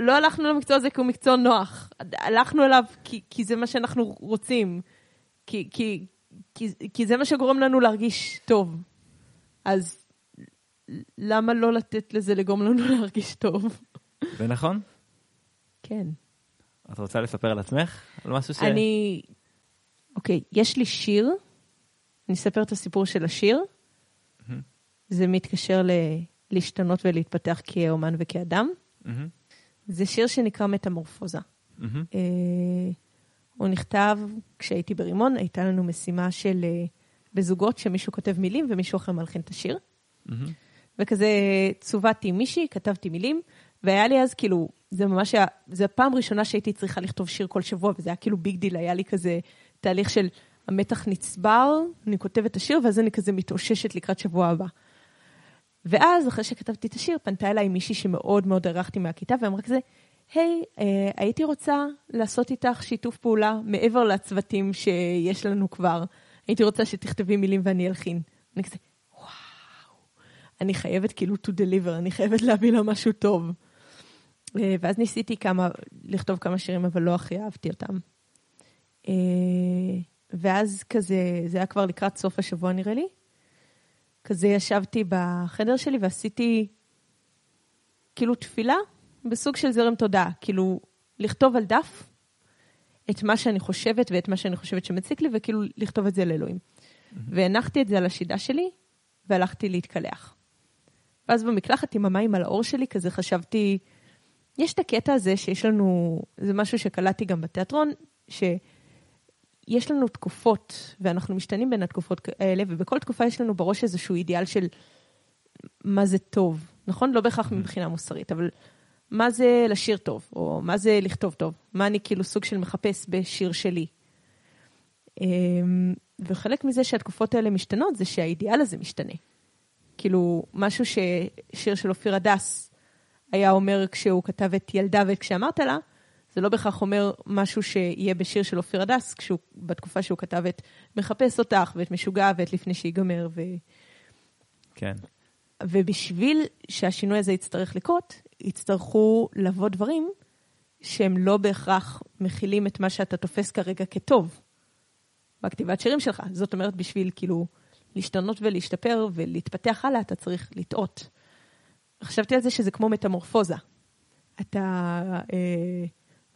לא- הלכנו למקצוע הזה כי הוא מקצוע נוח. הלכנו אליו כי, כי זה מה שאנחנו רוצים, כי, כי, כי, כי זה מה שגורם לנו להרגיש טוב. אז למה לא לתת לזה לגרום לנו להרגיש טוב? זה נכון? כן. את רוצה לספר על עצמך? על משהו ש... אני... אוקיי, יש לי שיר, אני אספר את הסיפור של השיר. זה מתקשר ל... להשתנות ולהתפתח כאומן וכאדם. מהמם, זה שיר שנקרא מטמורפוזה. מהמם, אה, הוא נכתב כשהייתי ברימון, הייתה לנו משימה של אה, בזוגות שמישהו כותב מילים ומישהו אחר מלחין את השיר. מהמם. וכזה צוותתי מישהי, כתבתי מילים, והיה לי אז כאילו, זה ממש היה, זו הפעם ראשונה שהייתי צריכה לכתוב שיר כל שבוע, וזה היה כאילו big deal, היה לי כזה תהליך של המתח נצבר, אני כותבת את השיר, ואז אני כזה מתאוששת לקראת שבוע הבא. ואז, אחרי שכתבתי את השיר, פנתה אליי מישהי שמאוד מאוד הערכתי מהכיתה, ואמרה כזה, היי, אה, הייתי רוצה לעשות איתך שיתוף פעולה מעבר לצוותים שיש לנו כבר. הייתי רוצה שתכתבי מילים ואני אלחין. אני כזה, אני חייבת כאילו to deliver, אני חייבת להביא לה משהו טוב. אה, ואז ניסיתי כמה, לכתוב כמה שירים, אבל לא הכי אהבתי אותם. אה, ואז כזה, זה היה כבר לקראת סוף השבוע נראה לי. כזה ישבתי בחדר שלי ועשיתי כאילו תפילה בסוג של זרם תודעה. כאילו, לכתוב על דף את מה שאני חושבת ואת מה שאני חושבת שמציק לי, וכאילו לכתוב את זה לאלוהים. והנחתי את זה על השידה שלי, והלכתי להתקלח. ואז במקלחת עם המים על האור שלי, כזה חשבתי, יש את הקטע הזה שיש לנו, זה משהו שקלטתי גם בתיאטרון, שיש לנו תקופות, ואנחנו משתנים בין התקופות האלה, ובכל תקופה יש לנו בראש איזשהו אידיאל של מה זה טוב, נכון? לא בהכרח מבחינה מוסרית, אבל מה זה לשיר טוב, או מה זה לכתוב טוב, מה אני כאילו סוג של מחפש בשיר שלי. אמ, וחלק מזה שהתקופות האלה משתנות, זה שהאידיאל הזה משתנה. כאילו, משהו ששיר של אופיר הדס היה אומר כשהוא כתב את ילדה ואת כשאמרת לה, זה לא בהכרח אומר משהו שיהיה בשיר של אופיר הדס, כשהוא, בתקופה שהוא כתב את מחפש אותך ואת משוגע ואת לפני שיגמר. ו... כן. ובשביל שהשינוי הזה יצטרך לקרות, יצטרכו לבוא דברים שהם לא בהכרח מכילים את מה שאתה תופס כרגע כטוב בכתיבת שירים שלך. זאת אומרת, בשביל כאילו להשתנות ולהשתפר ולהתפתח הלאה, אתה צריך לטעות. חשבתי על זה שזה כמו מטמורפוזה. אתה אה,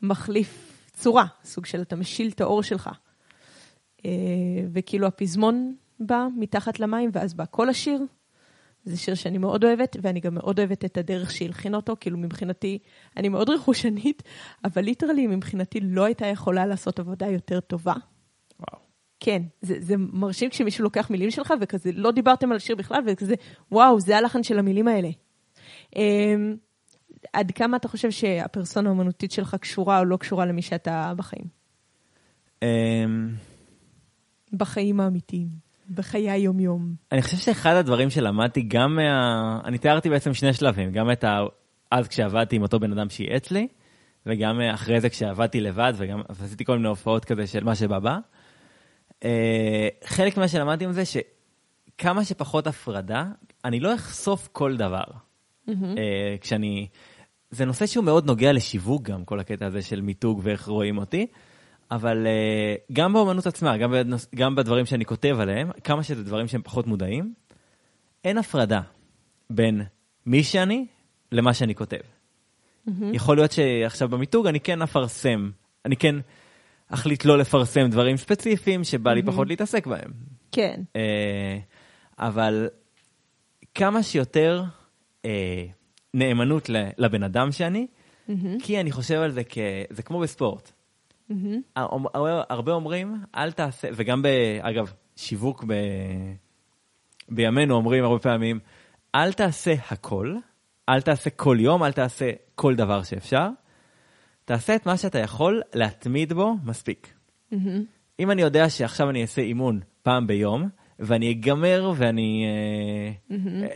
מחליף צורה, סוג של אתה משיל את האור שלך. אה, וכאילו הפזמון בא מתחת למים, ואז בא כל השיר. זה שיר שאני מאוד אוהבת, ואני גם מאוד אוהבת את הדרך שהלחין אותו, כאילו מבחינתי, אני מאוד רכושנית, אבל ליטרלי מבחינתי לא הייתה יכולה לעשות עבודה יותר טובה. וואו. כן, זה, זה מרשים כשמישהו לוקח מילים שלך, וכזה לא דיברתם על שיר בכלל, וכזה, וואו, זה הלחן של המילים האלה. עד כמה אתה חושב שהפרסונה האומנותית שלך קשורה או לא קשורה למי שאתה בחיים? אמ, בחיים האמיתיים, בחיי היום-יום. אני חושב שאחד הדברים שלמדתי גם מה... אני תיארתי בעצם שני שלבים, גם את ה... אז כשעבדתי עם אותו בן אדם שייעץ לי, וגם אחרי זה כשעבדתי לבד, וגם עשיתי כל מיני הופעות כזה של מה שבא בא. אה, חלק ממה שלמדתי עם זה, שכמה שפחות הפרדה, אני לא אחשוף כל דבר. אה, כשאני... זה נושא שהוא מאוד נוגע לשיווק גם, כל הקטע הזה של מיתוג ואיך רואים אותי, אבל uh, גם באומנות עצמה, גם, בנוס, גם בדברים שאני כותב עליהם, כמה שזה דברים שהם פחות מודעים, אין הפרדה בין מי שאני למה שאני כותב. Mm-hmm. יכול להיות שעכשיו במיתוג אני כן אפרסם, אני כן אחליט לא לפרסם דברים ספציפיים שבא לי mm-hmm. פחות להתעסק בהם. כן. Uh, אבל כמה שיותר uh, נאמנות לבן אדם שאני, mm-hmm. כי אני חושב על זה כ... זה כמו בספורט. Mm-hmm. הרבה אומרים, אל תעשה, וגם, ב, אגב, שיווק ב, בימינו אומרים הרבה פעמים, אל תעשה הכל, אל תעשה כל יום, אל תעשה כל דבר שאפשר, תעשה את מה שאתה יכול להתמיד בו מספיק. Mm-hmm. אם אני יודע שעכשיו אני אעשה אימון פעם ביום, ואני אגמר ואני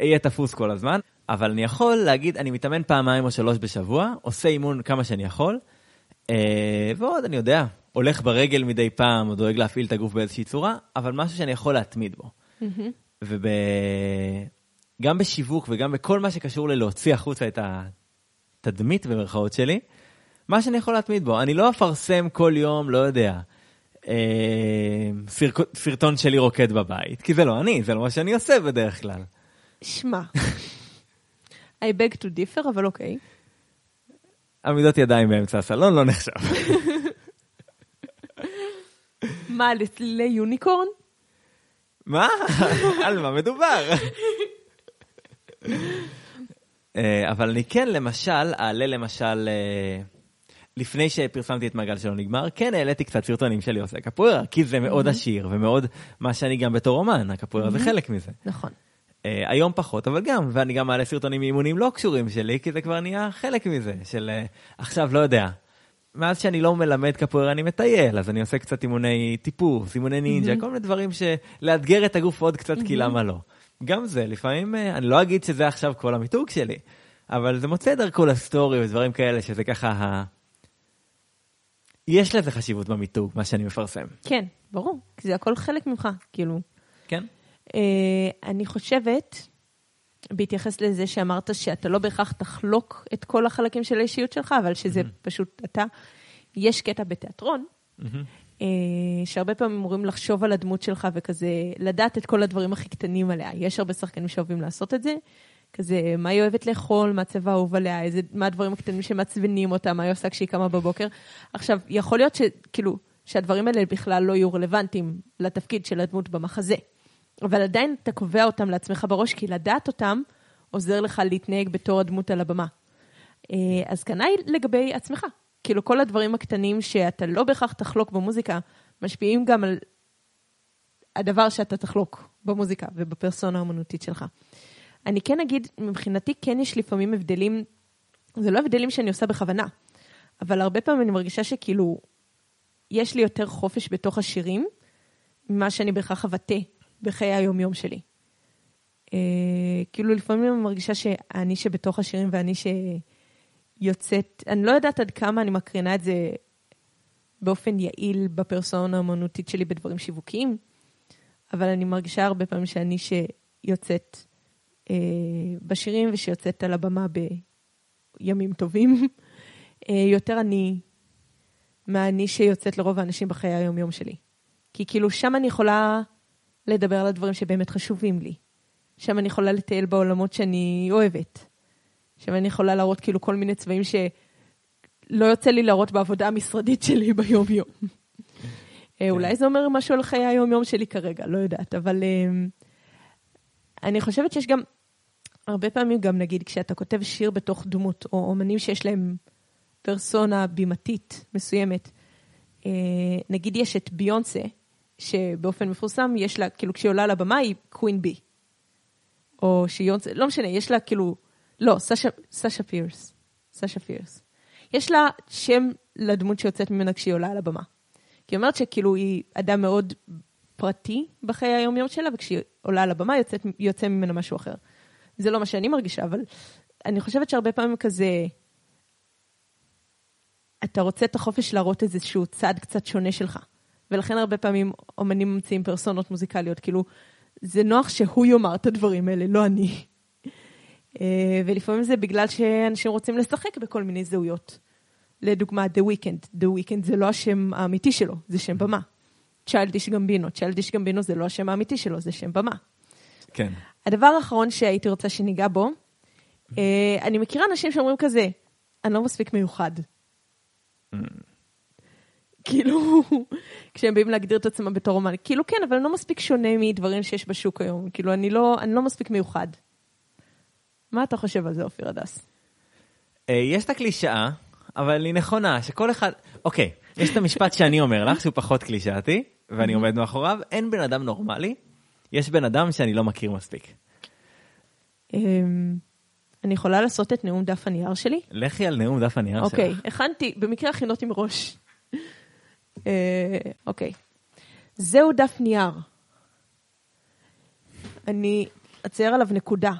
אהיה mm-hmm. תפוס כל הזמן, אבל אני יכול להגיד, אני מתאמן פעמיים או שלוש בשבוע, עושה אימון כמה שאני יכול, אה, ועוד, אני יודע, הולך ברגל מדי פעם, או דואג להפעיל את הגוף באיזושהי צורה, אבל משהו שאני יכול להתמיד בו. וגם בשיווק וגם בכל מה שקשור ללהוציא החוצה את התדמית במרכאות שלי, מה שאני יכול להתמיד בו. אני לא אפרסם כל יום, לא יודע, אה, סרטון שלי רוקד בבית, כי זה לא אני, זה לא מה שאני עושה בדרך כלל. שמע, I beg to differ, אבל אוקיי. עמידות ידיים באמצע הסלון לא נחשב. מה, לצלילי יוניקורן? מה? על מה מדובר? אה, אבל אני כן, למשל, אעלה למשל, אה, לפני שפרסמתי את מעגל שלא נגמר, כן העליתי קצת סרטונים שלי עושה קפוארה, כי זה מאוד עשיר ומאוד מה שאני גם בתור אומן, הקפוארה זה חלק מזה. נכון. Uh, היום פחות, אבל גם, ואני גם מעלה סרטונים מאימונים לא קשורים שלי, כי זה כבר נהיה חלק מזה, של uh, עכשיו, לא יודע. מאז שאני לא מלמד קפוארה אני מטייל, אז אני עושה קצת אימוני טיפוס, אימוני נינג'ה, mm-hmm. כל מיני דברים שלאתגר את הגוף עוד קצת, mm-hmm. כי למה לא. גם זה, לפעמים, uh, אני לא אגיד שזה עכשיו כל המיתוג שלי, אבל זה מוצא דרכו לסטורי ודברים כאלה, שזה ככה ה... יש לזה חשיבות במיתוג, מה שאני מפרסם. כן, ברור, כי זה הכל חלק ממך, כאילו. כן. אה, אני חושבת, בהתייחס לזה שאמרת שאתה לא בהכרח תחלוק את כל החלקים של האישיות שלך, אבל שזה mm-hmm. פשוט אתה, יש קטע בתיאטרון, mm-hmm. שהרבה פעמים אמורים לחשוב על הדמות שלך וכזה, לדעת את כל הדברים הכי קטנים עליה. יש הרבה שחקנים שאוהבים לעשות את זה. כזה, מה היא אוהבת לאכול, מה הצבע האהוב עליה, איזה, מה הדברים הקטנים שמעצבנים אותה, מה היא עושה כשהיא קמה בבוקר. עכשיו, יכול להיות שכאילו, שהדברים האלה בכלל לא יהיו רלוונטיים לתפקיד של הדמות במחזה. אבל עדיין אתה קובע אותם לעצמך בראש, כי לדעת אותם עוזר לך להתנהג בתור הדמות על הבמה. אה, אז כנ"ל לגבי עצמך. כאילו, כל הדברים הקטנים שאתה לא בהכרח תחלוק במוזיקה, משפיעים גם על הדבר שאתה תחלוק במוזיקה ובפרסונה האמנותית שלך. אני כן אגיד, מבחינתי כן יש לפעמים הבדלים, זה לא הבדלים שאני עושה בכוונה, אבל הרבה פעמים אני מרגישה שכאילו, יש לי יותר חופש בתוך השירים, ממה שאני בהכרח אבטא בחיי היומיום שלי. Uh, כאילו לפעמים אני מרגישה שאני שבתוך השירים ואני שיוצאת, אני לא יודעת עד כמה אני מקרינה את זה באופן יעיל בפרסונה האמנותית שלי בדברים שיווקיים, אבל אני מרגישה הרבה פעמים שאני שיוצאת uh, בשירים ושיוצאת על הבמה בימים טובים, uh, יותר אני מהאני שיוצאת לרוב האנשים בחיי היומיום שלי. כי כאילו שם אני יכולה לדבר על הדברים שבאמת חשובים לי. שם אני יכולה לטייל בעולמות שאני אוהבת. שם אני יכולה להראות כאילו כל מיני צבעים שלא יוצא לי להראות בעבודה המשרדית שלי ביום-יום. אה, אולי זה אומר משהו על חיי היום-יום שלי כרגע, לא יודעת, אבל אמ, אני חושבת שיש גם, הרבה פעמים גם נגיד כשאתה כותב שיר בתוך דמות, או אומנים שיש להם פרסונה בימתית מסוימת, אה, נגיד יש את ביונסה, שבאופן מפורסם יש לה, כאילו כשהיא עולה לבמה היא קווין בי. או שיונסה, לא משנה, יש לה כאילו, לא, סשה, סשה פירס. סשה פירס. יש לה שם לדמות שיוצאת ממנה כשהיא עולה על הבמה. כי היא אומרת שכאילו היא אדם מאוד פרטי בחיי היום-יום שלה, וכשהיא עולה על הבמה יוצאת, יוצא ממנה משהו אחר. זה לא מה שאני מרגישה, אבל אני חושבת שהרבה פעמים כזה, אתה רוצה את החופש להראות איזשהו צד קצת שונה שלך. ולכן הרבה פעמים אומנים ממציאים פרסונות מוזיקליות, כאילו, זה נוח שהוא יאמר את הדברים האלה, לא אני. אה, ולפעמים זה בגלל שאנשים רוצים לשחק בכל מיני זהויות. לדוגמה, The Weeknd. The Weeknd זה לא השם האמיתי שלו, זה שם במה. צ'יילדיש גמבינו. צ'יילדיש גמבינו זה לא השם האמיתי שלו, זה שם במה. כן. הדבר האחרון שהייתי רוצה שניגע בו, אה, אני מכירה אנשים שאומרים כזה, אני לא מספיק מיוחד. כאילו, כשהם באים להגדיר את עצמם בתור אומן, כאילו כן, אבל אני לא מספיק שונה מדברים שיש בשוק היום, כאילו אני לא, אני לא מספיק מיוחד. מה אתה חושב על זה, אופיר הדס? אה, יש את הקלישאה, אבל היא נכונה, שכל אחד... אוקיי, יש את המשפט שאני אומר לך, שהוא פחות קלישאתי, ואני עומד מאחוריו, אין בן אדם נורמלי, יש בן אדם שאני לא מכיר מספיק. אמ, אני יכולה לעשות את נאום דף הנייר שלי? לכי על נאום דף הנייר שלך. אוקיי, הכנתי, במקרה הכינותי מראש. אה, אוקיי. זהו דף נייר. אני אצייר עליו נקודה.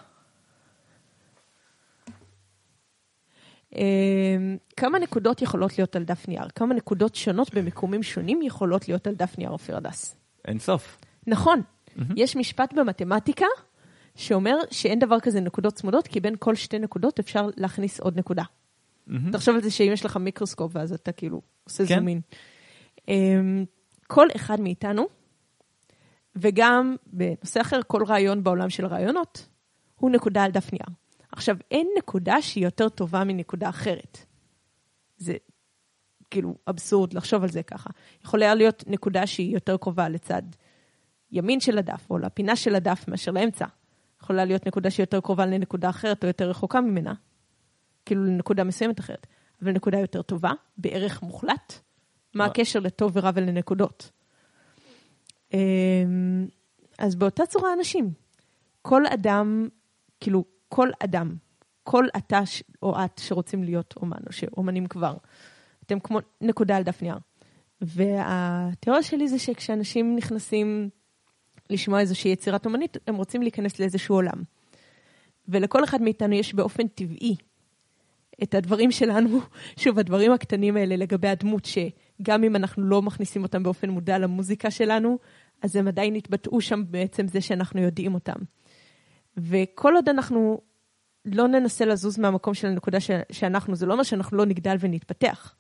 אה, כמה נקודות יכולות להיות על דף נייר? כמה נקודות שונות במיקומים שונים יכולות להיות על דף נייר, אופיר הדס? אין סוף. נכון, יש משפט במתמטיקה שאומר שאין דבר כזה נקודות צמודות, כי בין כל שתי נקודות אפשר להכניס עוד נקודה. תחשוב על זה שאם יש לך מיקרוסקופ ואז אתה כאילו עושה כן. zoom in. אמ, כל אחד מאיתנו, וגם בנושא אחר, כל רעיון בעולם של רעיונות, הוא נקודה על דף נייר. עכשיו, אין נקודה שהיא יותר טובה מנקודה אחרת. זה כאילו אבסורד לחשוב על זה ככה. יכולה להיות נקודה שהיא יותר קרובה לצד ימין של הדף, או לפינה של הדף מאשר לאמצע. יכולה להיות נקודה שהיא יותר קרובה לנקודה אחרת או יותר רחוקה ממנה, כאילו לנקודה מסוימת אחרת, אבל נקודה יותר טובה, בערך מוחלט. מה? הקשר לטוב ורע ולנקודות? אמ, אז באותה צורה אנשים. כל אדם, כאילו, כל אדם, כל אתה ש- או את שרוצים להיות אומן, או שאומנים כבר, אתם כמו נקודה על דף נייר. והתיאוריה שלי זה שכשאנשים נכנסים לשמוע איזושהי יצירת אומנית, הם רוצים להיכנס לאיזשהו עולם. ולכל אחד מאיתנו יש באופן טבעי את הדברים שלנו, שוב, הדברים הקטנים האלה לגבי הדמות, שגם אם אנחנו לא מכניסים אותם באופן מודע למוזיקה שלנו, אז הם עדיין יתבטאו שם בעצם זה שאנחנו יודעים אותם. וכל עוד אנחנו לא ננסה לזוז מהמקום של הנקודה ש- שאנחנו, זה לא אומר שאנחנו לא נגדל ונתפתח.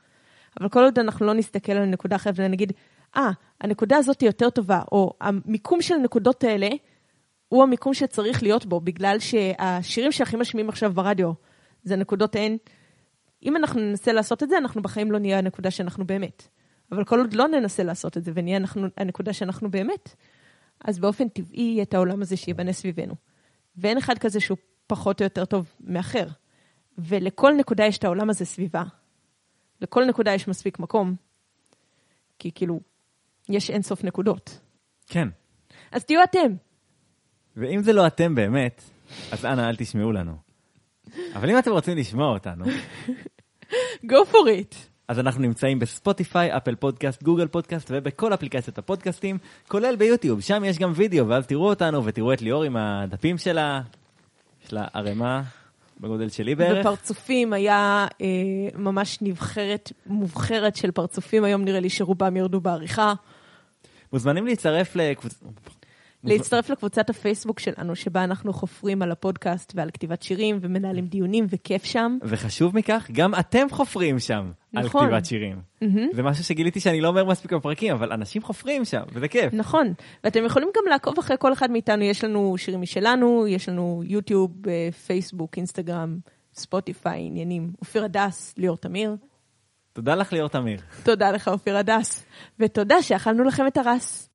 אבל כל עוד אנחנו לא נסתכל על נקודה אחרת ונגיד, אה, ah, הנקודה הזאת היא יותר טובה, או המיקום של הנקודות האלה הוא המיקום שצריך להיות בו, בגלל שהשירים שהכי משמיעים עכשיו ברדיו זה נקודות N. אם אנחנו ננסה לעשות את זה, אנחנו בחיים לא נהיה הנקודה שאנחנו באמת. אבל כל עוד לא ננסה לעשות את זה ונהיה אנחנו, הנקודה שאנחנו באמת, אז באופן טבעי יהיה את העולם הזה שייבנה סביבנו. ואין אחד כזה שהוא פחות או יותר טוב מאחר. ולכל נקודה יש את העולם הזה סביבה. לכל נקודה יש מספיק מקום, כי כאילו, יש אינסוף נקודות. כן. אז תהיו אתם. ואם זה לא אתם באמת, אז אנא אל תשמעו לנו. אבל אם אתם רוצים לשמוע אותנו, go for it. אז אנחנו נמצאים בספוטיפיי, אפל פודקאסט, גוגל פודקאסט ובכל אפליקציות הפודקאסטים, כולל ביוטיוב, שם יש גם וידאו, ואז תראו אותנו ותראו את ליאור עם הדפים שלה, יש לה ערימה בגודל שלי בערך. בפרצופים היה אה, ממש נבחרת, מובחרת של פרצופים, היום נראה לי שרובם ירדו בעריכה. מוזמנים להצטרף לקבוצ... להצטרף לקבוצת הפייסבוק שלנו, שבה אנחנו חופרים על הפודקאסט ועל כתיבת שירים ומנהלים דיונים, וכיף שם. וחשוב מכך, גם אתם חופרים שם על נכון. כתיבת שירים. זה משהו שגיליתי שאני לא אומר מספיק בפרקים, אבל אנשים חופרים שם, וזה כיף. נכון, ואתם יכולים גם לעקוב אחרי כל אחד מאיתנו, יש לנו שירים משלנו, יש לנו יוטיוב, אה, פייסבוק, אינסטגרם, ספוטיפיי, עניינים. אופיר הדס, ליאור תמיר. תודה לך ליאור תמיר. תודה לך, אופיר הדס, ותודה שאכלנו לכם את הרס.